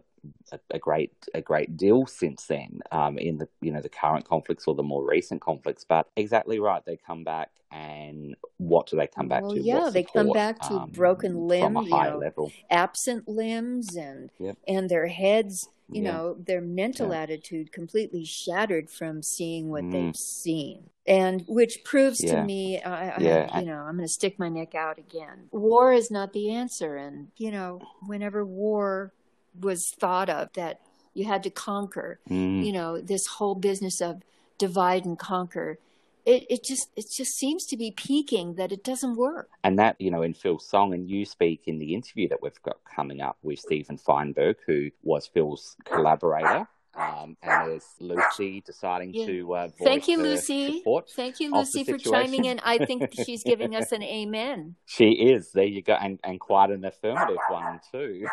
[SPEAKER 2] a, a great a great deal since then um, in the you know the current conflicts or the more recent conflicts. But exactly right, they come back, and what do they come back
[SPEAKER 1] Well,
[SPEAKER 2] to?
[SPEAKER 1] yeah,
[SPEAKER 2] What
[SPEAKER 1] they come back to
[SPEAKER 2] um,
[SPEAKER 1] broken
[SPEAKER 2] from a
[SPEAKER 1] limb, you know, absent limbs and
[SPEAKER 2] Yep.
[SPEAKER 1] and their heads, you
[SPEAKER 2] Yeah.
[SPEAKER 1] know, their mental
[SPEAKER 2] Yeah.
[SPEAKER 1] attitude completely shattered from seeing what
[SPEAKER 2] Mm.
[SPEAKER 1] they've seen. And which proves to me, I, I, you know, I'm going to stick my neck out again. War is not the answer. And, you know, whenever war was thought of, that you had to conquer,
[SPEAKER 2] Mm.
[SPEAKER 1] you know, this whole business of divide and conquer. It, it just it just seems to be peaking that it doesn't work.
[SPEAKER 2] And that, you know, in Phil's song, and you speak in the interview that we've got coming up with Stephen Feinberg, who was Phil's collaborator. Um, and there's Lucy deciding
[SPEAKER 1] Yeah.
[SPEAKER 2] to uh,
[SPEAKER 1] Thank you, Lucy. Thank you, Lucy, for chiming in. I think she's giving us an amen.
[SPEAKER 2] She is. There you go, and and quite an affirmative one too.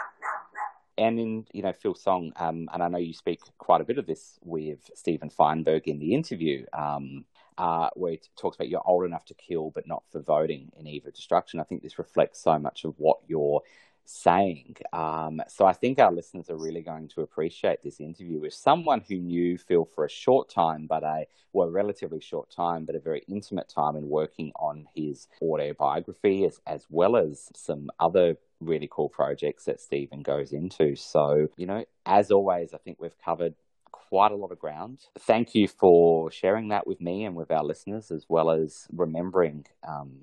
[SPEAKER 2] And in you know Phil's song, um, and I know you speak quite a bit of this with Stephen Feinberg in the interview, um, uh, where he talks about you're old enough to kill, but not for voting in Eve of Destruction. I think this reflects so much of what you're saying. Um, so I think our listeners are really going to appreciate this interview with someone who knew Phil for a short time, but a well, relatively short time, but a very intimate time in working on his autobiography, as as well as some other really cool projects that Stephen goes into. So you know, as always, I think we've covered quite a lot of ground. Thank you for sharing that with me and with our listeners, as well as remembering um,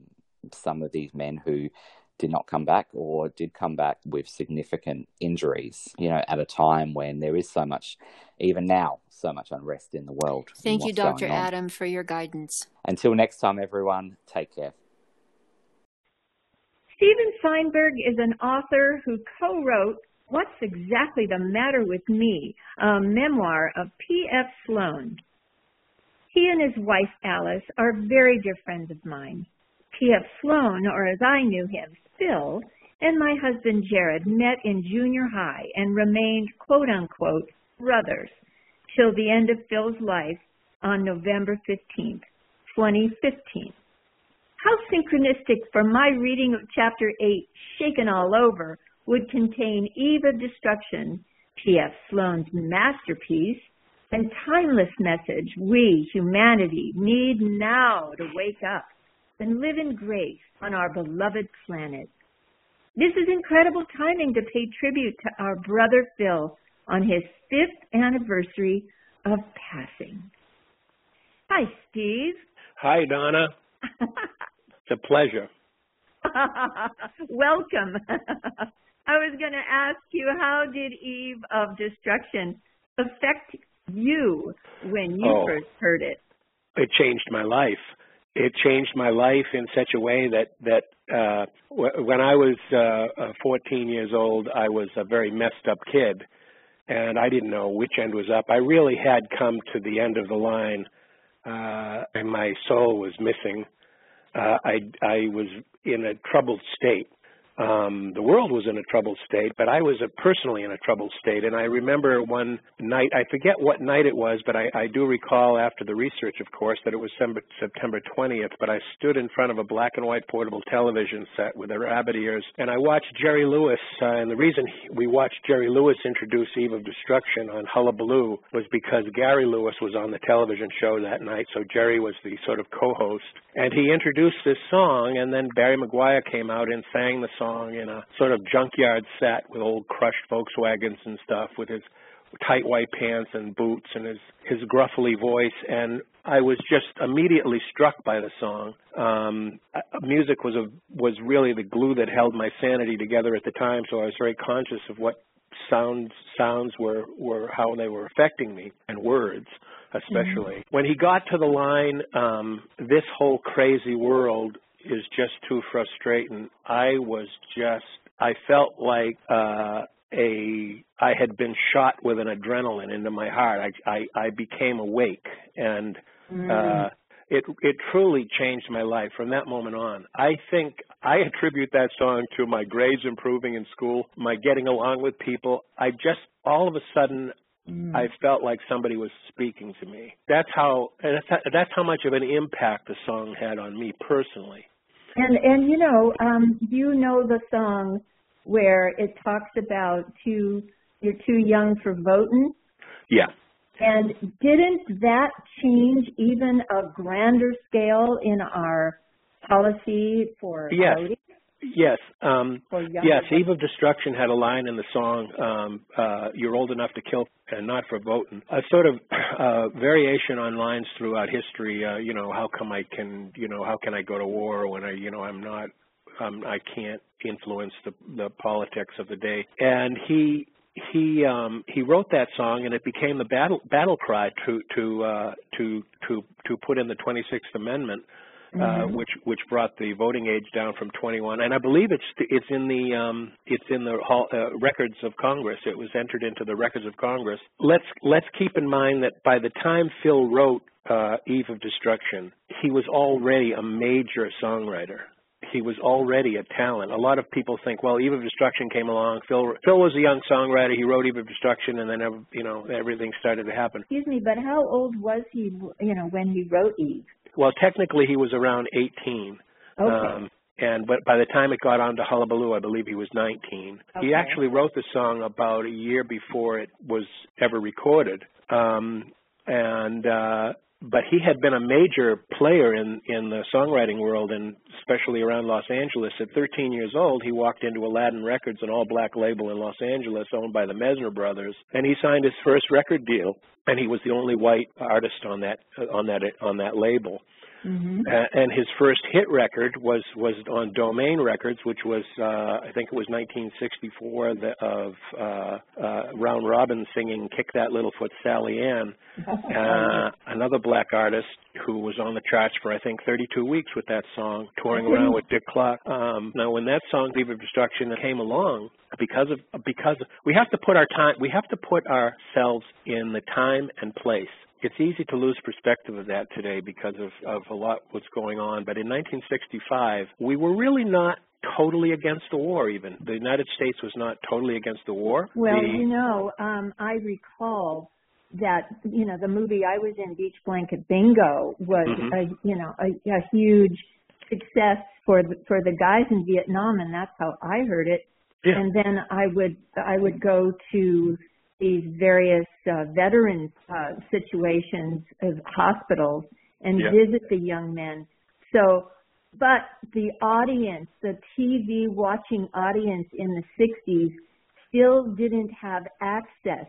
[SPEAKER 2] some of these men who did not come back or did come back with significant injuries, you know, at a time when there is so much, even now, so much unrest in the world.
[SPEAKER 1] Thank you, Dr. Adam, for your guidance.
[SPEAKER 2] Until next time, everyone, take care.
[SPEAKER 4] Steven Feinberg is an author who co-wrote What's Exactly the Matter with Me, a memoir of P.F. Sloan. He and his wife Alice are very dear friends of mine. P.F. Sloan, or as I knew him, Phil, and my husband Jared met in junior high and remained quote unquote brothers till the end of Phil's life on November 15th, 2015. How synchronistic for my reading of chapter 8, Shaken All Over, would contain Eve of Destruction, P.F. Sloan's masterpiece, and timeless message we, humanity, need now to wake up and live in grace on our beloved planet. This is incredible timing to pay tribute to our brother Phil on his fifth anniversary of passing. Hi, Steve.
[SPEAKER 5] Hi, Donna. It's a pleasure.
[SPEAKER 4] Welcome. I was going to ask you, how did Eve of Destruction affect you when you
[SPEAKER 5] Oh.
[SPEAKER 4] first heard it?
[SPEAKER 5] It changed my life. It changed my life in such a way that that uh, w- when I was uh, uh, 14 years old, I was a very messed up kid, and I didn't know which end was up. I really had come to the end of the line, uh, and my soul was missing. Uh, I I was in a troubled state. Um, the world was in a troubled state, but I was personally in a troubled state. And I remember one night, I forget what night it was, but I, I do recall after the research, of course, that it was September, September 20th. But I stood in front of a black and white portable television set with rabbit ears, and I watched Jerry Lewis. Uh, and the reason he- we watched Jerry Lewis introduce Eve of Destruction on Hullabaloo was because Gary Lewis was on the television show that night. So Jerry was the sort of co-host, and he introduced this song, and then Barry McGuire came out and sang the song in a sort of junkyard set with old crushed Volkswagens and stuff with his tight white pants and boots and his his gruffly voice and I was just immediately struck by the song. Um uh, music was a was really the glue that held my sanity together at the time so I was very conscious of what sounds sounds were were how they were affecting me and words especially. When he got to the line um this whole crazy world is just too frustrating. I was just I felt like uh a I had been shot with an adrenaline into my heart. I I, I became awake and uh it it truly changed my life from that moment on. I think I attribute that song to my grades improving in school, my getting along with people. I just all of a sudden
[SPEAKER 1] Mm.
[SPEAKER 5] I felt like somebody was speaking to me. That's how that's how, that's how much of an impact the song had on me personally.
[SPEAKER 1] And and you know, um, you know the song where it talks about too you're too young for voting.
[SPEAKER 5] Yeah.
[SPEAKER 1] And didn't that change even a grander scale in our policy for
[SPEAKER 5] Yes.
[SPEAKER 1] voting?
[SPEAKER 5] Yes. Um, yes. Eve of Destruction had a line in the song, um, uh, "You're old enough to kill and not for voting." A sort of uh, variation on lines throughout history. Uh, you know, how come I can, you know, how can I go to war when I, you know, I'm not, um, I can't influence the the politics of the day. And he he um he wrote that song and it became the battle battle cry to to uh to to to put in the 26th amendment uh, which which brought the voting age down from 21, and I believe it's it's in the um, it's in the hall, uh, records of Congress. It was entered into the records of Congress. Let's let's keep in mind that by the time Phil wrote uh, Eve of Destruction, he was already a major songwriter. He was already a talent. A lot of people think, well, Eve of Destruction came along. Phil Phil was a young songwriter. He wrote Eve of Destruction, and then you know everything started to happen.
[SPEAKER 1] Excuse me, but how old was he? You know, when he wrote Eve?
[SPEAKER 5] Well, technically, he was around 18.
[SPEAKER 1] Okay.
[SPEAKER 5] Um, and but by the time it got on to Hullabaloo, I believe he was 19.
[SPEAKER 1] Okay.
[SPEAKER 5] He actually wrote the song about a year before it was ever recorded. Um, and uh, but he had been a major player in in the songwriting world, and especially around Los Angeles. At 13 years old, he walked into Aladdin Records, an all-black label in Los Angeles, owned by the Mesner brothers, and he signed his first record deal. And he was the only white artist on that on that on that label.
[SPEAKER 1] Hmm
[SPEAKER 5] Uh, and his first hit record was was on Domain Records, which was uh, I think it was 1964 the, of uh, uh, Round Robin singing "Kick That Little Foot, Sally Ann." Uh, another black artist who was on the charts for I think 32 weeks with that song, touring around with Dick Clark. Um, now, when that song "Eve of Destruction" came along, because of because of, we have to put our time, we have to put ourselves in the time and place it's easy to lose perspective of that today because of, of a lot what's going on. But in 1965, we were really not totally against the war even. The United States was not totally against the war.
[SPEAKER 1] Well,
[SPEAKER 5] the,
[SPEAKER 1] you know, um, I recall that you know the movie I was in, Beach Blanket Bingo, was
[SPEAKER 5] Mhm.
[SPEAKER 1] a you know a, a huge success for the, for the guys in Vietnam, and that's how I heard it.
[SPEAKER 5] yeah,
[SPEAKER 1] And then I would I would go to these various uh, veteran uh, situations of hospitals and
[SPEAKER 5] Yeah.
[SPEAKER 1] visit the young men. So, but the audience, the TV watching audience in the 60s still didn't have access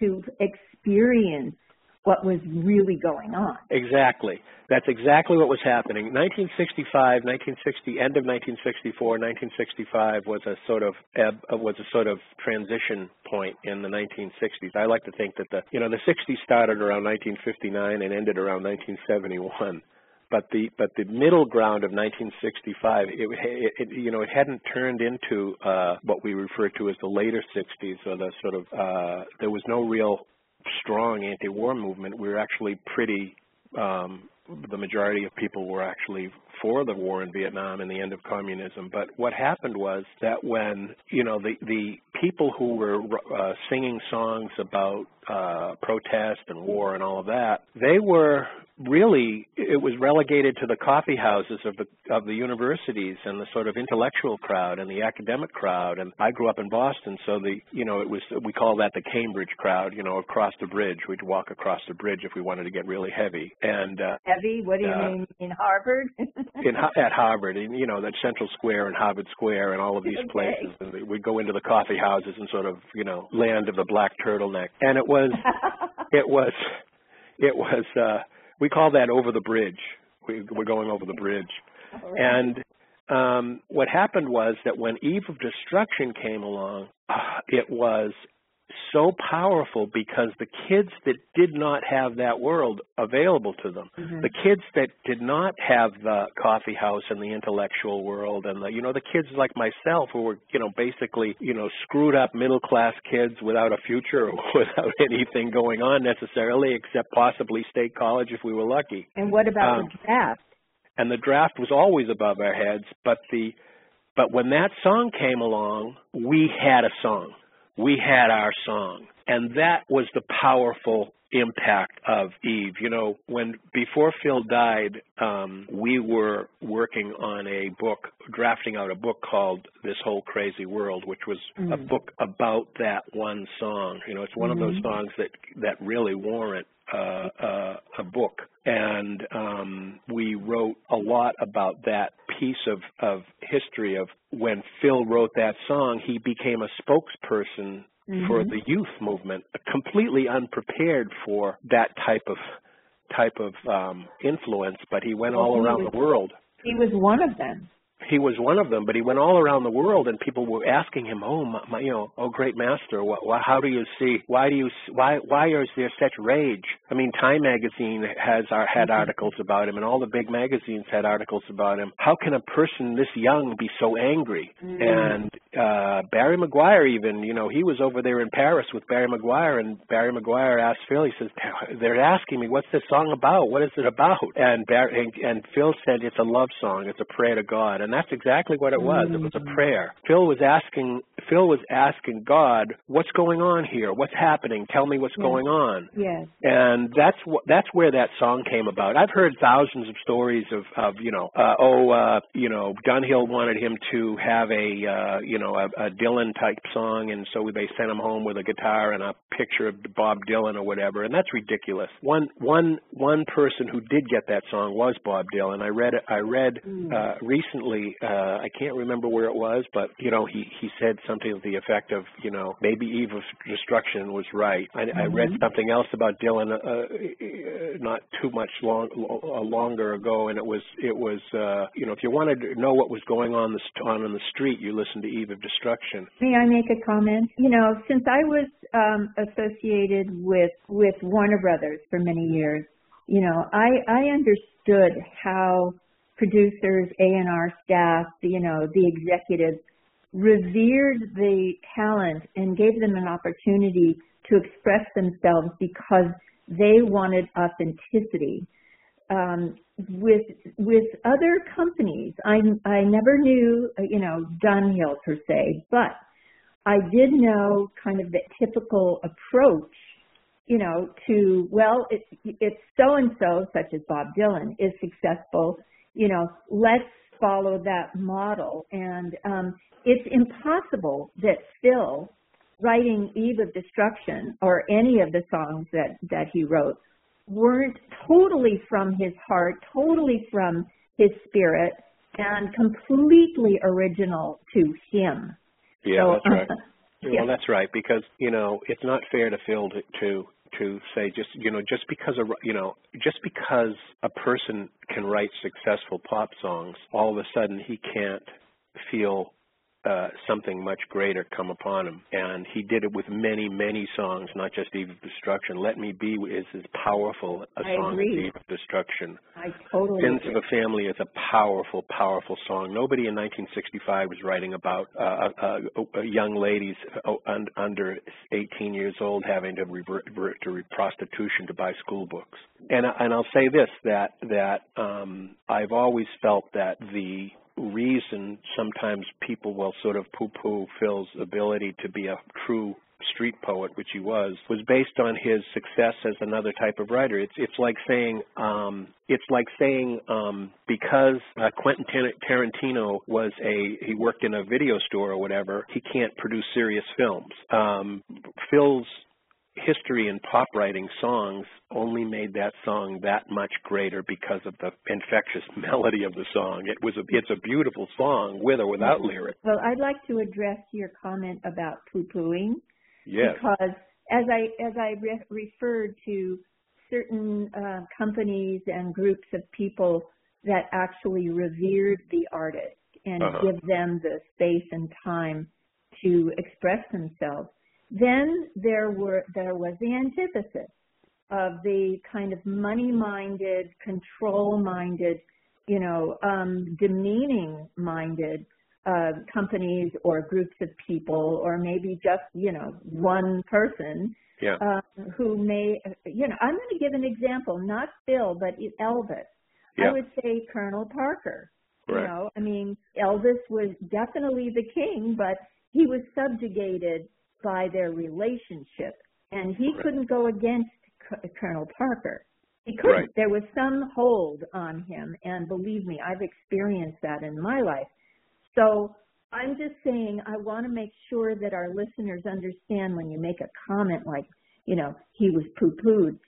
[SPEAKER 1] to experience what was really going on.
[SPEAKER 5] exactly. That's exactly what was happening. 1965, 1960, end of 1964, 1965 was a sort of ebb, uh, was a sort of transition point in the 1960s. I like to think that the you know the 60s started around 1959 and ended around 1971. But the but the middle ground of 1965, it, it, it you know it hadn't turned into uh, what we refer to as the later 60s or the sort of uh, there was no real strong anti-war movement. We were actually pretty um, the majority of people were actually for the war in Vietnam and the end of communism. But what happened was that when you know the the people who were uh, singing songs about uh, protest and war and all of that, they were really it was relegated to the coffee houses of the of the universities and the sort of intellectual crowd and the academic crowd and I grew up in Boston so the you know it was we call that the Cambridge crowd you know across the bridge we'd walk across the bridge if we wanted to get really heavy and uh
[SPEAKER 1] Heavy? What do you
[SPEAKER 5] Uh,
[SPEAKER 1] mean in Harvard?
[SPEAKER 5] in at Harvard, and you know that Central Square and Harvard Square and all of these
[SPEAKER 1] Okay.
[SPEAKER 5] places. And we'd go into the coffee houses and sort of you know land of the black turtleneck. And it was it was it was uh we call that over the bridge. We, we're going over the bridge. And um, what happened was that when Eve of Destruction came along, uh, it was so powerful because the kids that did not have that world available to them,
[SPEAKER 1] Mhm.
[SPEAKER 5] the kids that did not have the coffee house and the intellectual world and the you know the kids like myself who were you know basically you know screwed up middle class kids without a future or without anything going on necessarily except possibly state college if we were lucky
[SPEAKER 1] And what about
[SPEAKER 5] Um,
[SPEAKER 1] the draft?
[SPEAKER 5] and the draft was always above our heads but the but when that song came along we had a song we had our song. And that was the powerful impact of eve you know when before phil died um we were working on a book drafting out a book called this whole crazy world which was a
[SPEAKER 1] Mm.
[SPEAKER 5] book about that one song you know it's one of those
[SPEAKER 1] Mhm.
[SPEAKER 5] songs that that really warrant uh, uh, a book, and um, we wrote a lot about that piece of, of history of when Phil wrote that song, he became a spokesperson for
[SPEAKER 1] Mhm.
[SPEAKER 5] the youth movement, completely unprepared for that type of type of um, influence, but he went
[SPEAKER 1] Well,
[SPEAKER 5] all
[SPEAKER 1] he
[SPEAKER 5] around
[SPEAKER 1] was-
[SPEAKER 5] the world
[SPEAKER 1] He was one of them.
[SPEAKER 5] He was one of them, but he went all around the world, and people were asking him, "Oh, my, my, you know, oh, great master, wh- wh- how do you see? Why do you? Why? Why is there such rage?" I mean, Time magazine has our, had articles about him, and all the big magazines had articles about him. How can a person this young be so angry?
[SPEAKER 1] Mm.
[SPEAKER 5] And uh Barry McGuire, even, you know, he was over there in Paris with Barry McGuire, and Barry McGuire asked Phil. He says, "They're asking me, what's this song about? What is it about?" And Barry and, and Phil said, "It's a love song. It's a prayer to God." And that's exactly what it was. It was a prayer. Phil was asking. Phil was asking God, "What's going on here? What's happening? Tell me what's
[SPEAKER 1] Yeah.
[SPEAKER 5] going on."
[SPEAKER 1] Yes.
[SPEAKER 5] and that's what that's where that song came about. I've heard thousands of stories of of you know uh, oh uh, you know Dunhill wanted him to have a uh, you know a, a Dylan type song, and so they sent him home with a guitar and a picture of Bob Dylan or whatever, and that's ridiculous. One one one person who did get that song was Bob Dylan. I read. I read uh, recently. Uh, I can't remember where it was, but you know he he said something to the effect of you know maybe Eve of Destruction was right. I, I read something else about Dylan uh, uh, not too much long uh, longer ago, and it was it was uh, you know if you wanted to know what was going on the on in the street, you listened to Eve of Destruction.
[SPEAKER 1] May I make a comment? You know, since I was um, associated with with Warner Brothers for many years, you know, I I understood how producers, A and R staff, you know, the executives revered the talent and gave them an opportunity to express themselves because they wanted authenticity. Um, with with other companies, I I never knew you know Dunhill per se, but I did know kind of the typical approach, you know, to well, it, it's so and so, such as Bob Dylan, is successful. You know, let's follow that model, and um, it's impossible that Phil, writing Eve of Destruction or any of the songs that that he wrote, weren't totally from his heart, totally from his spirit, and completely original to him.
[SPEAKER 5] Yeah,
[SPEAKER 1] So,
[SPEAKER 5] that's right.
[SPEAKER 1] yeah.
[SPEAKER 5] Well, that's right because you know it's not fair to Phil to, to to say just you know just because a you know just because a person can write successful pop songs, all of a sudden he can't feel uh, something much greater come upon him. And he did it with many, many songs, not just Eve of Destruction. Let Me Be is as powerful a
[SPEAKER 1] I
[SPEAKER 5] song
[SPEAKER 1] agree.
[SPEAKER 5] as Eve of Destruction.
[SPEAKER 1] I totally
[SPEAKER 5] Sins
[SPEAKER 1] agree.
[SPEAKER 5] of a Family is a powerful, powerful song. Nobody in 1965 was writing about uh, uh, uh, young ladies uh, under 18 years old having to revert, revert to re- prostitution to buy school books. And I- and I'll say this that that um, I've always felt that the reason sometimes people will sort of poo-poo Phil's ability to be a true street poet, which he was, was based on his success as another type of writer. It's it's like saying um, it's like saying um, because uh, Quentin Tar- Tarantino was a he worked in a video store or whatever, he can't produce serious films. Um, Phil's history in pop writing songs only made that song that much greater because of the infectious melody of the song. It was a it's a beautiful song with or without lyrics.
[SPEAKER 1] Well, I'd like to address your comment about poo-pooing
[SPEAKER 5] Yes.
[SPEAKER 1] because as I as I re- referred to certain uh, companies and groups of people that actually revered the artist and
[SPEAKER 5] Uh-huh.
[SPEAKER 1] give them the space and time to express themselves. Then there were there was the antithesis of the kind of money-minded, control-minded, you know, um, demeaning-minded uh, companies or groups of people, or maybe just you know one person
[SPEAKER 5] Yeah.
[SPEAKER 1] uh, who may, you know, I'm going to give an example, not Phil, but Elvis.
[SPEAKER 5] Yeah.
[SPEAKER 1] I would say Colonel Parker. You know, I mean, Elvis was definitely the king, but he was subjugated by their relationship, and he
[SPEAKER 5] Right.
[SPEAKER 1] couldn't go against C- Colonel Parker. He couldn't.
[SPEAKER 5] Right.
[SPEAKER 1] There was some hold on him, and believe me, I've experienced that in my life. So I'm just saying, I want to make sure that our listeners understand when you make a comment like, you know, he was poo-pooed.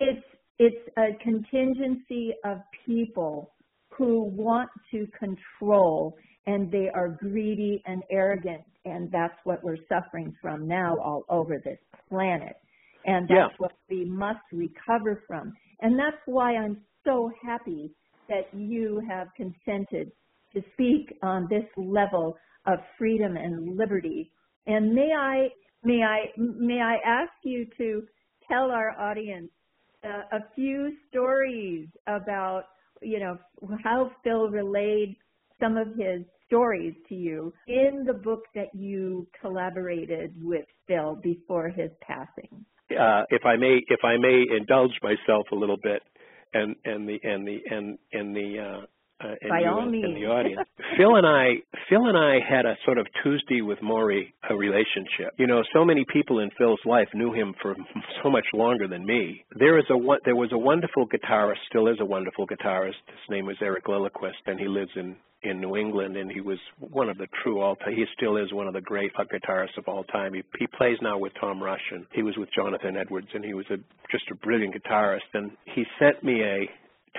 [SPEAKER 1] It's it's a contingency of people who want to control and they are greedy and arrogant and that's what we're suffering from now all over this planet. And
[SPEAKER 5] Yeah.
[SPEAKER 1] that's what we must recover from. And that's why i'm so happy that you have consented to speak on this level of freedom and liberty. And may i may i may i ask you to tell our audience uh, a few stories about you know how Phil relayed some of his stories to you in the book that you collaborated with Phil before his passing.
[SPEAKER 5] uh, if I may, if I may indulge myself a little bit, and and the and the and and the uh, uh, and
[SPEAKER 1] By
[SPEAKER 5] you
[SPEAKER 1] all
[SPEAKER 5] and- the audience. Phil and I, Phil and I had a sort of Tuesday with Morrie a relationship. You know, so many people in Phil's life knew him for so much longer than me. There is a there was a wonderful guitarist, still is a wonderful guitarist. His name was Eric Lilliquist, and he lives in in New England, and he was one of the true all time. He still is one of the great guitarists of all time. He, he plays now with Tom Rush, and he was with Jonathan Edwards, and he was a just a brilliant guitarist. And he sent me a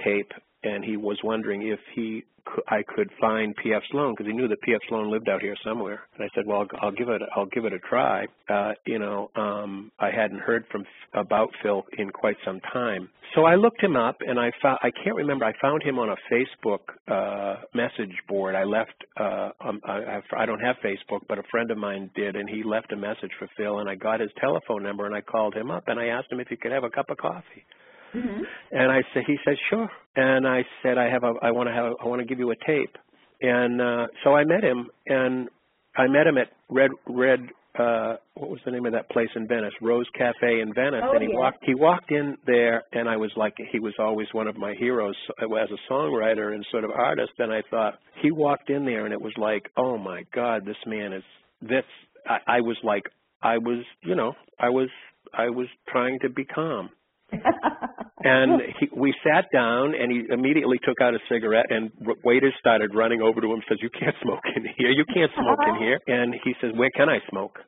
[SPEAKER 5] tape, and he was wondering if he I could find P.F. Sloan because he knew that P.F. Sloan lived out here somewhere. And I said, well, I'll, I'll give it I'll give it a try. Uh, you know, um, I hadn't heard from about Phil in quite some time, so I looked him up, and I found I can't remember. I found him on a Facebook uh, message board. I left. Uh, um, I I don't have Facebook, but a friend of mine did, and he left a message for Phil, and I got his telephone number, and I called him up, and I asked him if he could have a cup of coffee. And I said, he said, sure. And I said, I have a, I want to have, a, I want to give you a tape. And uh, so I met him, and I met him at Red Red. Uh, what was the name of that place in Venice? Rose Cafe in Venice.
[SPEAKER 1] Oh,
[SPEAKER 5] and he
[SPEAKER 1] yes.
[SPEAKER 5] walked. He walked in there, and I was like, he was always one of my heroes as a songwriter and sort of artist. And I thought he walked in there, and it was like, oh my God, this man is this. I, I was like, I was, you know, I was, I was trying to be calm. And he, we sat down, and he immediately took out a cigarette, and waiters started running over to him. Says, "You can't smoke in here. You can't smoke in here." And he says, "Where can I smoke?"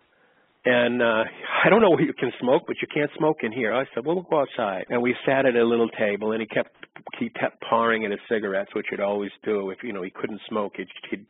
[SPEAKER 5] And uh, I don't know where you can smoke, but you can't smoke in here. I said, "Well, we'll go outside." And we sat at a little table, and he kept he kept pouring at his cigarettes, which he'd always do if you know he couldn't smoke. He'd, he'd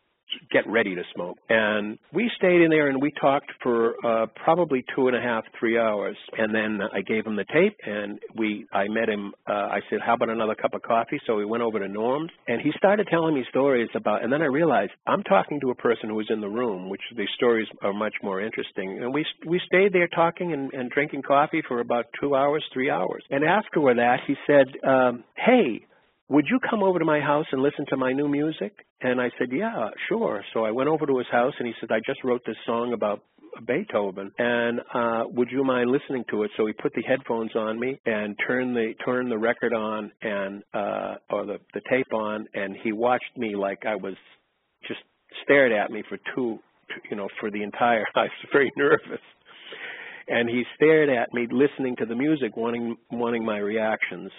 [SPEAKER 5] get ready to smoke. And we stayed in there and we talked for uh, probably two and a half, three hours. And then I gave him the tape and we, I met him. Uh, I said, "How about another cup of coffee?" So we went over to Norm's and he started telling me stories about. And then I realized I'm talking to a person who was in the room, which the stories are much more interesting. And we we stayed there talking and, and drinking coffee for about two hours, three hours. And after that, he said, um, "Hey." Would you come over to my house and listen to my new music? And I said, yeah, sure. So I went over to his house and he said, I just wrote this song about Beethoven. And uh would you mind listening to it? So he put the headphones on me and turned the turned the record on and uh or the the tape on. And he watched me like I was just stared at me for two you know for the entire I was very nervous. And he stared at me listening to the music wanting wanting my reactions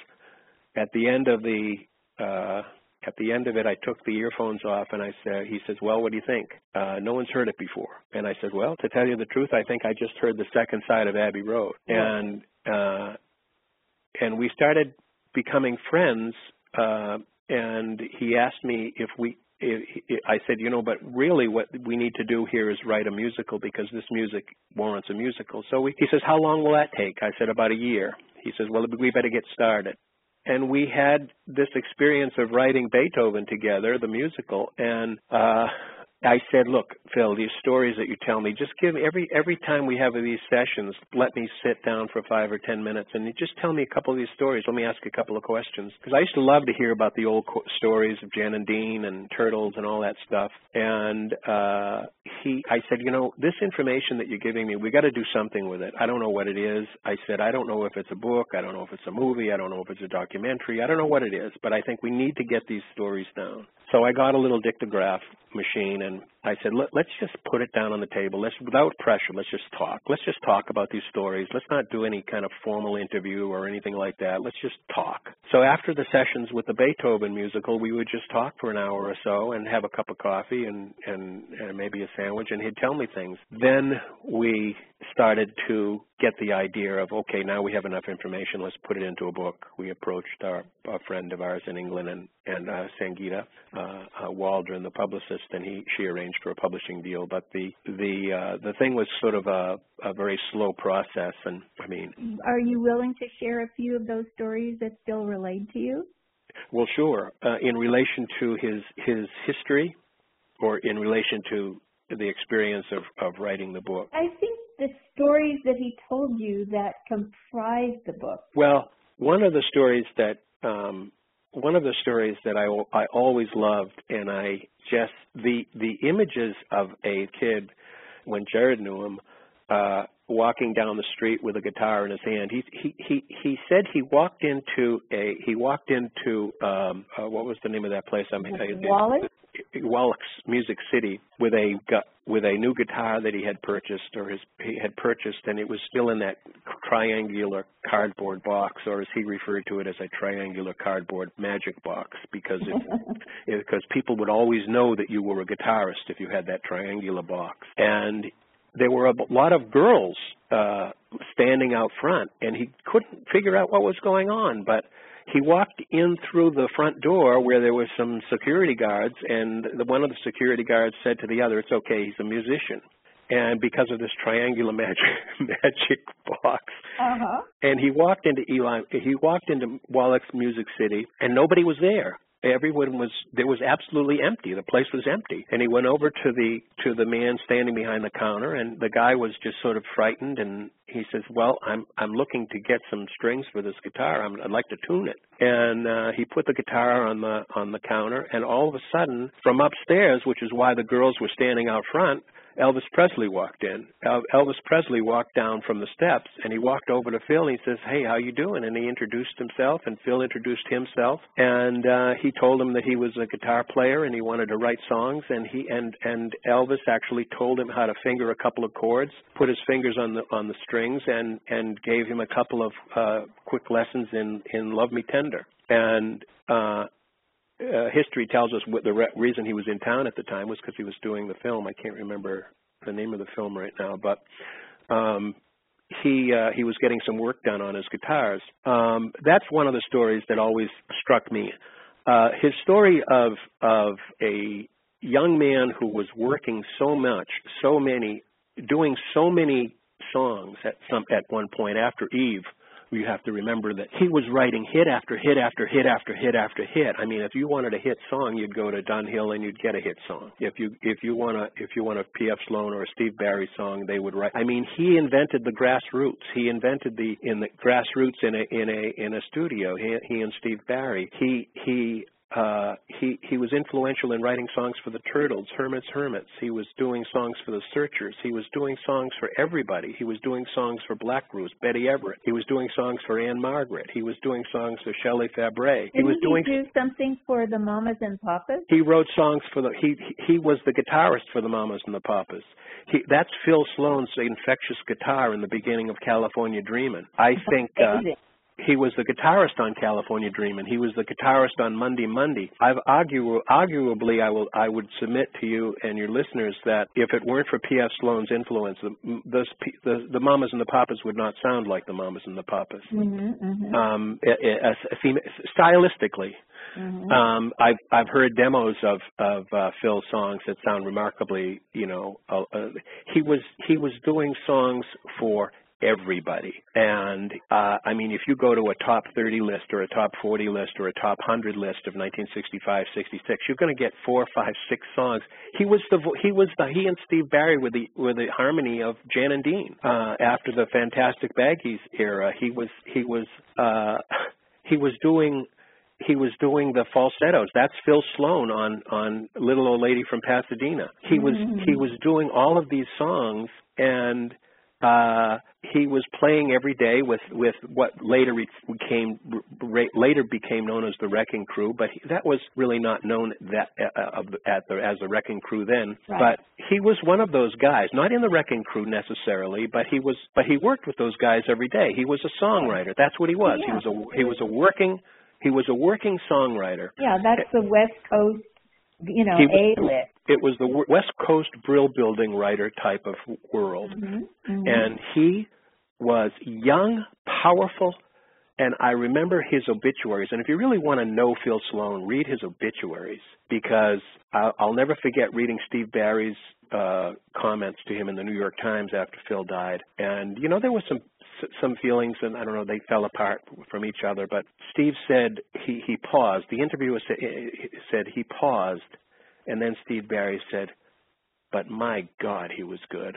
[SPEAKER 5] at the end of the uh at the end of it I took the earphones off and I said he says, Well, what do you think? Uh no one's heard it before. And I said, Well, to tell you the truth, I think I just heard the second side of Abbey Road. And uh and we started becoming friends uh and he asked me if we if, if, I said, you know, but really what we need to do here is write a musical because this music warrants a musical. So we, he says, how long will that take? I said, about a year. He says, well, we better get started and we had this experience of writing Beethoven together, the musical, and uh I said, look, Phil, these stories that you tell me, just give every every time we have these sessions, let me sit down for five or ten minutes and just tell me a couple of these stories. Let me ask a couple of questions because I used to love to hear about the old stories of Jan and Dean and turtles and all that stuff. And uh, he, I said, you know, this information that you're giving me, we got to do something with it. I don't know what it is. I said, I don't know if it's a book. I don't know if it's a movie. I don't know if it's a documentary. I don't know what it is, but I think we need to get these stories down. So I got a little dictograph machine and I said, Let, let's just put it down on the table. Let's, without pressure, let's just talk. Let's just talk about these stories. Let's not do any kind of formal interview or anything like that. Let's just talk. So after the sessions with the Beethoven musical, we would just talk for an hour or so and have a cup of coffee and, and, and maybe a sandwich and he'd tell me things. Then we started to get the idea of okay now we have enough information let's put it into a book we approached our a friend of ours in england and and uh, sangeeta uh, uh, waldron the publicist and he she arranged for a publishing deal but the the uh, the thing was sort of a a very slow process and i mean
[SPEAKER 4] Are you willing to share a few of those stories that still relate to you?
[SPEAKER 5] well sure uh, in relation to his his history or in relation to the experience of of writing the book
[SPEAKER 4] I think the stories that he told you that comprise the book.
[SPEAKER 5] Well, one of the stories that um, one of the stories that I I always loved, and I just the the images of a kid when Jared knew him, uh, walking down the street with a guitar in his hand. He he he he said he walked into a he walked into um uh, what was the name of that place? I mean,
[SPEAKER 4] Wallichs?
[SPEAKER 5] Wallichs Music City with a with a new guitar that he had purchased or his he had purchased, and it was still in that triangular cardboard box, or as he referred to it as a triangular cardboard magic box, because it, because people would always know that you were a guitarist if you had that triangular box, and there were a lot of girls uh standing out front and he couldn't figure out what was going on but he walked in through the front door where there were some security guards and the, one of the security guards said to the other it's okay he's a musician. And because of this triangular magic magic box.
[SPEAKER 4] Uh-huh.
[SPEAKER 5] and he walked into Eli he walked into Wallichs Music City and nobody was there everyone was there was absolutely empty. The place was empty. And he went over to the to the man standing behind the counter and the guy was just sort of frightened and he says well i'm i'm looking to get some strings for this guitar. I'm, i'd like to tune it. And uh he put the guitar on the on the counter and all of a sudden from upstairs which is why the girls were standing out front Elvis Presley walked in. Elvis Presley walked down from the steps and he walked over to Phil and he says, "Hey, how you doing?" And he introduced himself and Phil introduced himself and uh he told him that he was a guitar player and he wanted to write songs and he and and Elvis actually told him how to finger a couple of chords, put his fingers on the on the strings and and gave him a couple of uh quick lessons in in Love Me Tender. And uh uh, history tells us what the re- reason he was in town at the time was because he was doing the film. I can't remember the name of the film right now, but um, he uh, he was getting some work done on his guitars. Um, that's one of the stories that always struck me. Uh, his story of of a young man who was working so much, so many, doing so many songs at some at one point after Eve you have to remember that he was writing hit after hit after hit after hit after hit. I mean, if you wanted a hit song, you'd go to Dunhill and you'd get a hit song. If you if you want a if you want a P.F. Sloan or a Steve Barri song, they would write. I mean, he invented the grassroots. He invented the in the grassroots in a in a in a studio. He he and Steve Barri. He he uh, he he was influential in writing songs for the Turtles, Herman's Hermits. He was doing songs for the Searchers. He was doing songs for everybody. He was doing songs for Black Bruce, Betty Everett. He was doing songs for Ann-Margret. He was doing songs for Shelley Fabares. He
[SPEAKER 4] Didn't
[SPEAKER 5] was doing.
[SPEAKER 4] do something for the mamas and papas?
[SPEAKER 5] He wrote songs for the. He he was the guitarist for the Mamas and the Papas. He that's Phil Sloan's infectious guitar in the beginning of California Dreamin'. I think. Uh. He was the guitarist on California Dreamin'. He was the guitarist on Monday Monday. I've arguably, I will, I would submit to you and your listeners that if it weren't for P.F. Sloan's influence, the, the, the Mamas and the Papas would not sound like the Mamas and the Papas.
[SPEAKER 4] Mm-hmm, mm-hmm,
[SPEAKER 5] Um, a, theme, stylistically,
[SPEAKER 4] mm-hmm.
[SPEAKER 5] um, I've I've heard demos of of uh, Phil's songs that sound remarkably, you know, uh, uh, he was he was doing songs for everybody. And uh, I mean, if you go to a top 30 list or a top 40 list or a top 100 list of 1965, 66, you're going to get four, five, six songs. He was the he was the he and Steve Barri were the were the harmony of Jan and Dean uh, after the Fantastic Baggies era. He was he was uh, he was doing he was doing the falsettos. That's Phil Sloan on on Little Old Lady from Pasadena. He was
[SPEAKER 4] Mm-hmm.
[SPEAKER 5] he was doing all of these songs and uh he was playing every day with with what later became later became known as the Wrecking Crew, but he, that was really not known that uh, at the as the Wrecking Crew then.
[SPEAKER 4] Right.
[SPEAKER 5] But he was one of those guys, not in the Wrecking Crew necessarily, but he was but he worked with those guys every day. He was a songwriter. That's what he was. He was a he was a working he was a working songwriter.
[SPEAKER 4] Yeah, that's the West Coast, you know, A list.
[SPEAKER 5] It was the West Coast brill building writer type of world.
[SPEAKER 4] Mm-hmm.
[SPEAKER 5] and he was young, powerful, and I remember his obituaries. And if you really want to know Phil Sloan, read his obituaries because I'll, I'll never forget reading Steve Barri's uh, comments to him in the New York Times after Phil died. And you know there was some some feelings, and I don't know they fell apart from each other. But Steve said he he paused. The interviewer said, said he paused, and then Steve Barri said, "But my God, he was good."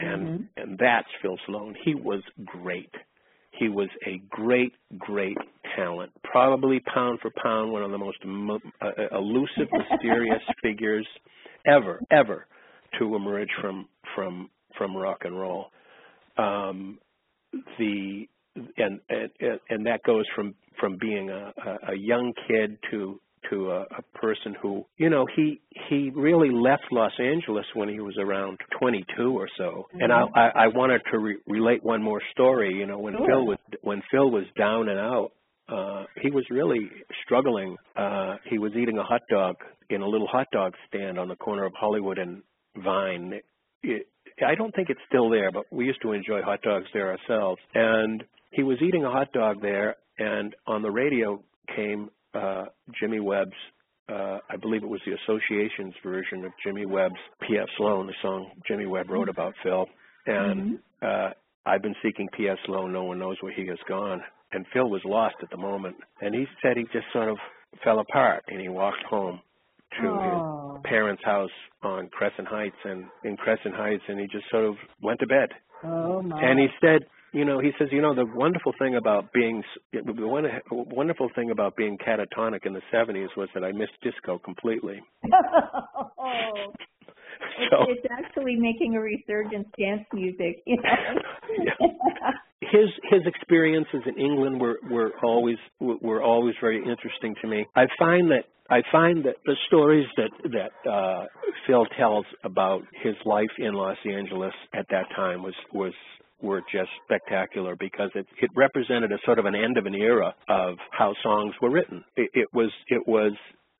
[SPEAKER 5] and and that's Phil Sloan. He was great. He was a great, great talent. Probably pound for pound one of the most mo- uh, elusive, mysterious figures ever, ever to emerge from from from rock and roll. Um, the and and and that goes from from being a, a, young kid to to a, a person who you know he he really left Los Angeles when he was around 22 or so. And I I, I wanted to re- relate one more story. You know when
[SPEAKER 4] Sure.
[SPEAKER 5] Phil was when Phil was down and out. Uh, he was really struggling. Uh, he was eating a hot dog in a little hot dog stand on the corner of Hollywood and Vine. It, I don't think it's still there, but we used to enjoy hot dogs there ourselves. And he was eating a hot dog there, and on the radio came uh, Jimmy Webb's, uh, I believe it was the Association's version of Jimmy Webb's P.F. Sloan, the song Jimmy Webb wrote about Phil. And uh, I've been seeking P.F. Sloan, no one knows where he has gone. And Phil was lost at the moment. And he said he just sort of fell apart, and he walked home to
[SPEAKER 4] Oh.
[SPEAKER 5] his parents' house on Crescent Heights and in Crescent Heights and he just sort of went to bed.
[SPEAKER 4] Oh my.
[SPEAKER 5] And he said, you know, he says, you know, the wonderful thing about being the wonderful thing about being catatonic in the 70s was that I missed disco completely.
[SPEAKER 4] oh,
[SPEAKER 5] So
[SPEAKER 4] it's actually making a resurgence dance music, you know.
[SPEAKER 5] his his experiences in England were were always were always very interesting to me. I find that I find that the stories that that uh, Phil tells about his life in Los Angeles at that time was was were just spectacular because it it represented a sort of an end of an era of how songs were written. It, it was it was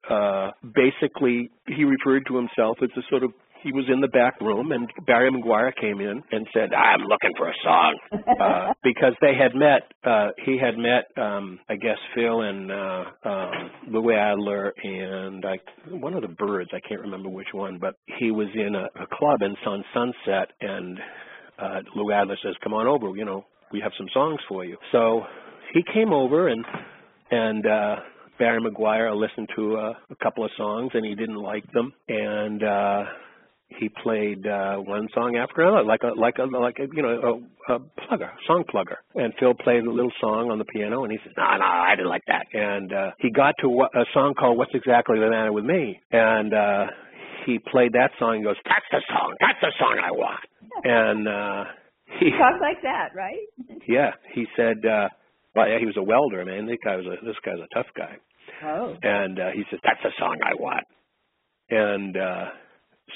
[SPEAKER 5] uh, basically he referred to himself as a sort of he was in the back room and Barry McGuire came in and said, I'm looking for a song. Uh, because they had met, uh, he had met, um, I guess Phil and, uh, um, Louis Adler and I, one of the Byrds, I can't remember which one, but he was in a, a club in Sun Sunset and, uh, Lou Adler says, come on over, you know, we have some songs for you. So he came over and, and, uh, Barry McGuire listened to uh, a couple of songs and he didn't like them and uh he played uh one song after another like a like a like a you know a, a plugger song plugger. And phil played a little song on the piano and he said no no i didn't like that. And uh he got to what, a song called what's exactly the matter with me? And uh he played that song and goes that's the song that's the song i want. And uh he
[SPEAKER 4] talks like that, right?
[SPEAKER 5] yeah. He said uh well yeah he was a welder man. This guy was a this guy's a tough guy.
[SPEAKER 4] Oh.
[SPEAKER 5] and uh, he says that's the song I want. And uh,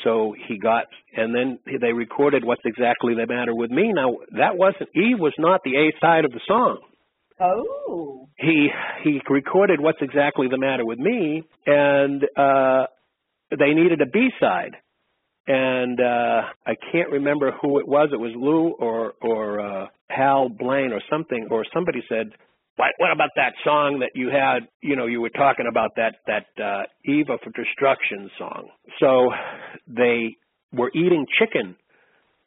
[SPEAKER 5] so he got, and then they recorded "What's Exactly the Matter with Me." Now that wasn't Eve was not the A side of the song.
[SPEAKER 4] Oh.
[SPEAKER 5] He he recorded "What's Exactly the Matter with Me," and uh, they needed a B side. And uh, I can't remember who it was. It was Lou or or uh, Hal Blaine or something, or somebody said, what, what about that song that you had, you know, you were talking about that, that, uh, Eve of Destruction song. So they were eating chicken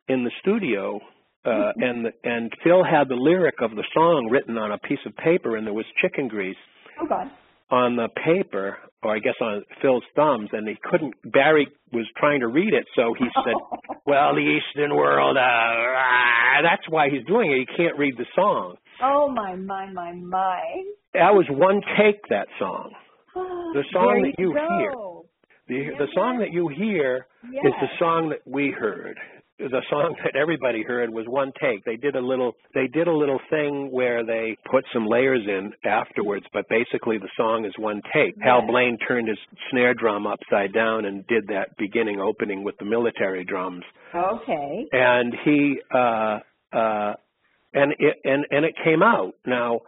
[SPEAKER 5] in the studio, uh, and and Phil had the lyric of the song written on a piece of paper, and there was chicken grease
[SPEAKER 4] Oh God.
[SPEAKER 5] on the paper, or I guess on Phil's thumbs, and he couldn't. Barry was trying to read it, so he said, "Well, the Eastern world, uh, ah," that's why he's doing it. He can't read the song.
[SPEAKER 4] Oh my my my my.
[SPEAKER 5] That was one take. That song. The song that you hear. The the song that you hear is the song that we heard. The song that everybody heard was one take. They did a little they did a little thing where they put some layers in afterwards, but basically the song is one take. Hal Blaine turned his snare drum upside down and did that beginning opening with the military drums.
[SPEAKER 4] Okay.
[SPEAKER 5] And he uh uh and it and and it came out. Now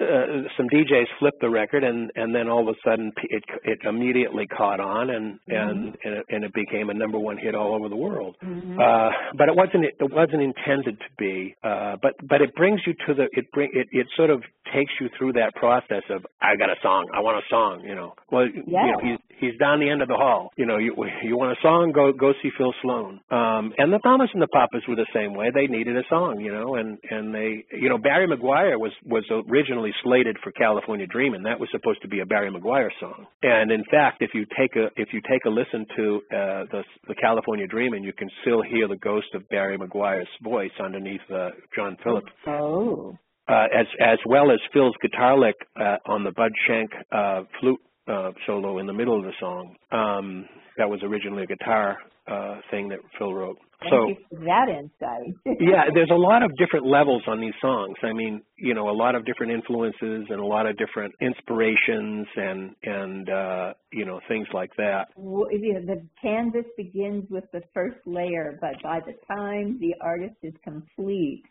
[SPEAKER 5] uh, some DJs flipped the record, and and then all of a sudden it it immediately caught on, and and and, it, and it became a number one hit all over the world.
[SPEAKER 4] Mhm.
[SPEAKER 5] Uh, but it wasn't it wasn't intended to be. Uh, but but it brings you to the it bring it it sort of takes you through that process of I got a song, I want a song. You know, well you
[SPEAKER 4] Yeah.
[SPEAKER 5] know he's he's down the end of the hall. You know, you you want a song, go go see Phil Sloan. Um, and the Mamas and the Papas were the same way. They needed a song, you know, and and they you know Barry McGuire was was originally slated for California Dreamin'. That was supposed to be a Barry McGuire song. And in fact, if you take a if you take a listen to uh, the the California Dreamin', you can still hear the ghost of Barry McGuire's voice underneath uh, John Phillips
[SPEAKER 4] Oh.
[SPEAKER 5] uh, as as well as Phil's guitar lick uh, on the Bud Shank uh, flute uh, solo in the middle of the song. Um, that was originally a guitar uh, thing that Phil wrote.
[SPEAKER 4] Thank
[SPEAKER 5] so
[SPEAKER 4] you for that insight.
[SPEAKER 5] yeah, there's a lot of different levels on these songs. I mean, you know, a lot of different influences and a lot of different inspirations and and uh, you know things like that.
[SPEAKER 4] W- you know, the canvas begins with the first layer, but by the time the artist is complete,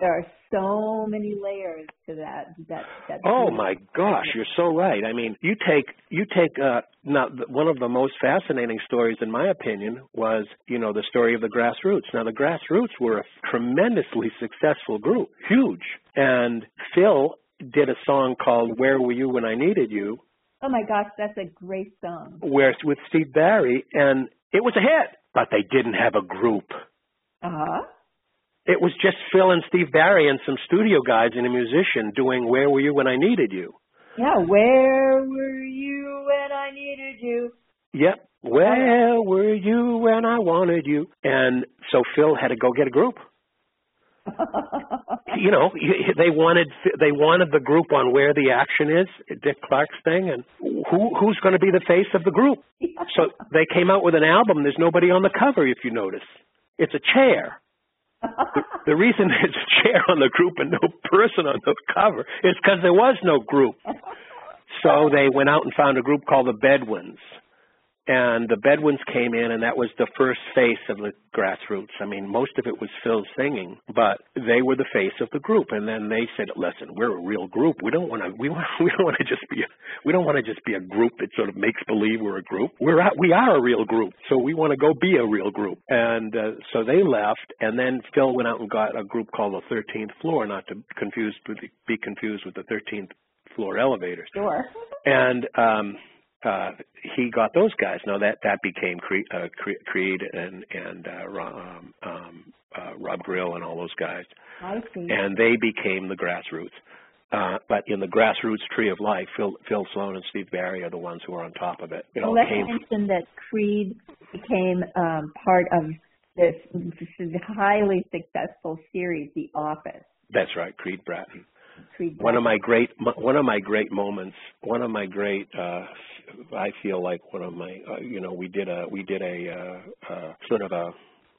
[SPEAKER 4] there are so many layers to that. That that.
[SPEAKER 5] Oh my gosh, you're so right. I mean, you take you take uh now one of the most fascinating stories in my opinion was, you know, the story of the Grassroots. Now the Grassroots were a tremendously successful group, huge. And Phil did a song called Where Were You When I Needed You,
[SPEAKER 4] Oh my gosh, that's a great song.
[SPEAKER 5] where with Steve Barri and it was a hit, but they didn't have a group.
[SPEAKER 4] Uh huh.
[SPEAKER 5] It was just Phil and Steve Barri and some studio guys and a musician doing Where Were You When I Needed You.
[SPEAKER 4] Yeah. Where were you when I needed you?
[SPEAKER 5] Yep. Where were you when I wanted you? And so Phil had to go get a group. You know, they wanted they wanted the group on where the action is, Dick Clark's thing, and who who's going to be the face of the group. So they came out with an album. There's nobody on the cover, if you notice. It's a chair. The, the reason there's a chair on the group and no person on the cover is because there was no group. So they went out and found a group called the Bedouins. And the Bedouins came in, and that was the first face of the grassroots. I mean, most of it was Phil singing, but they were the face of the group. And then they said, "Listen, we're a real group. We don't want to. We want. We don't want to just be. A, we don't want to just be a group that sort of makes believe we're a group. We're at, we are a real group. So we want to go be a real group." And uh, so they left, and then Phil went out and got a group called the Thirteenth Floor, not to confuse be confused with the Thirteenth Floor Elevators
[SPEAKER 4] sure.
[SPEAKER 5] and um uh he got those guys now that that became Creed, uh, Cre- Creed and and uh, um, um uh Rob Grill and all those guys
[SPEAKER 4] I see.
[SPEAKER 5] and they became the grassroots uh but in the grassroots tree of life Phil Phil Sloan and Steve Barri are the ones who are on top of it it
[SPEAKER 4] Well, let's
[SPEAKER 5] came
[SPEAKER 4] mention that Creed became um, part of this, this highly successful series, The Office.
[SPEAKER 5] that's right Creed Bratton
[SPEAKER 4] Creed.
[SPEAKER 5] one of my great one of my great moments one of my great uh i feel like one of my uh, you know we did a we did a uh, uh sort of a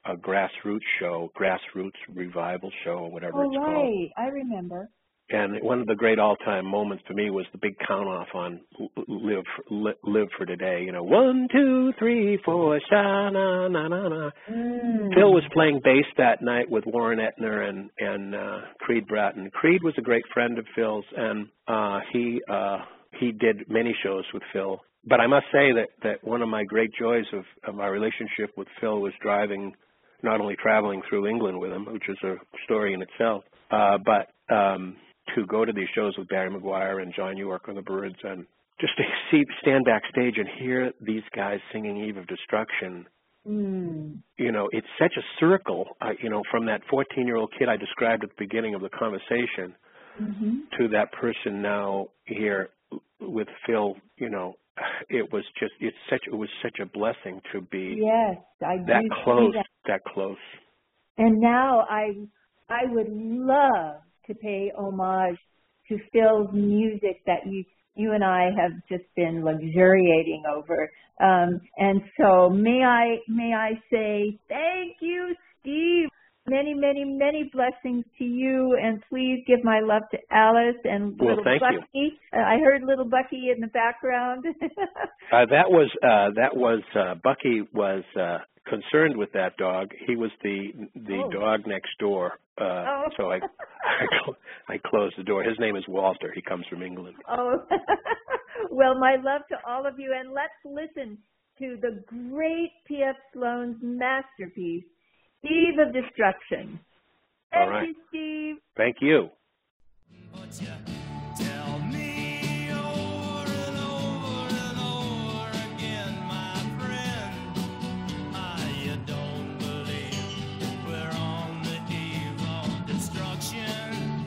[SPEAKER 5] a grassroots show grassroots revival show or whatever
[SPEAKER 4] Oh
[SPEAKER 5] it's called
[SPEAKER 4] right, I remember.
[SPEAKER 5] and one of the great all-time moments for me was the big count-off on "Live Live for Today." You know, one, two, three, four, sha na na na na.
[SPEAKER 4] Mm.
[SPEAKER 5] Phil was playing bass that night with Warren Entner and and uh, Creed Bratton. Creed was a great friend of Phil's, and uh, he uh, he did many shows with Phil. But I must say that that one of my great joys of of our relationship with Phil was driving, not only traveling through England with him, which is a story in itself, uh, but um, to go to these shows with Barry McGuire and John York on the Byrds and just to see stand backstage and hear these guys singing Eve of Destruction
[SPEAKER 1] Mm.
[SPEAKER 5] You know, it's such a circle. Uh, you know, from that 14-year-old kid I described at the beginning of the conversation
[SPEAKER 1] hmm
[SPEAKER 5] to that person now here with Phil. You know, it was just it's such it was such a blessing to be
[SPEAKER 1] Yes, I
[SPEAKER 5] that close,
[SPEAKER 1] that.
[SPEAKER 5] that close.
[SPEAKER 1] And now I I would love to pay homage to Phil's music that you you and I have just been luxuriating over. Um, and so may I may I say thank you, Steve. Many, many, many blessings to you, and please give my love to Alice and
[SPEAKER 5] Well,
[SPEAKER 1] little
[SPEAKER 5] thank you.
[SPEAKER 1] Bucky. Uh, I heard little Bucky in the background.
[SPEAKER 5] Uh, that was uh, that was uh, Bucky was uh, concerned with that dog. He was the the
[SPEAKER 1] Oh.
[SPEAKER 5] dog next door. Uh,
[SPEAKER 1] Oh.
[SPEAKER 5] So I I, cl- I closed the door. His name is Walter. He comes from England.
[SPEAKER 1] Oh, well, my love to all of you, and let's listen to the great P.F. Sloan's masterpiece, Eve of Destruction.
[SPEAKER 5] All
[SPEAKER 1] Thank
[SPEAKER 5] right.
[SPEAKER 1] you, Steve.
[SPEAKER 5] Thank you.
[SPEAKER 3] But you tell me over and over and over again, my friend, ah, you don't believe we're on the eve of destruction.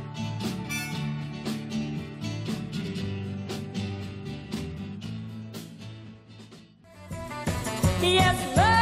[SPEAKER 6] Yes,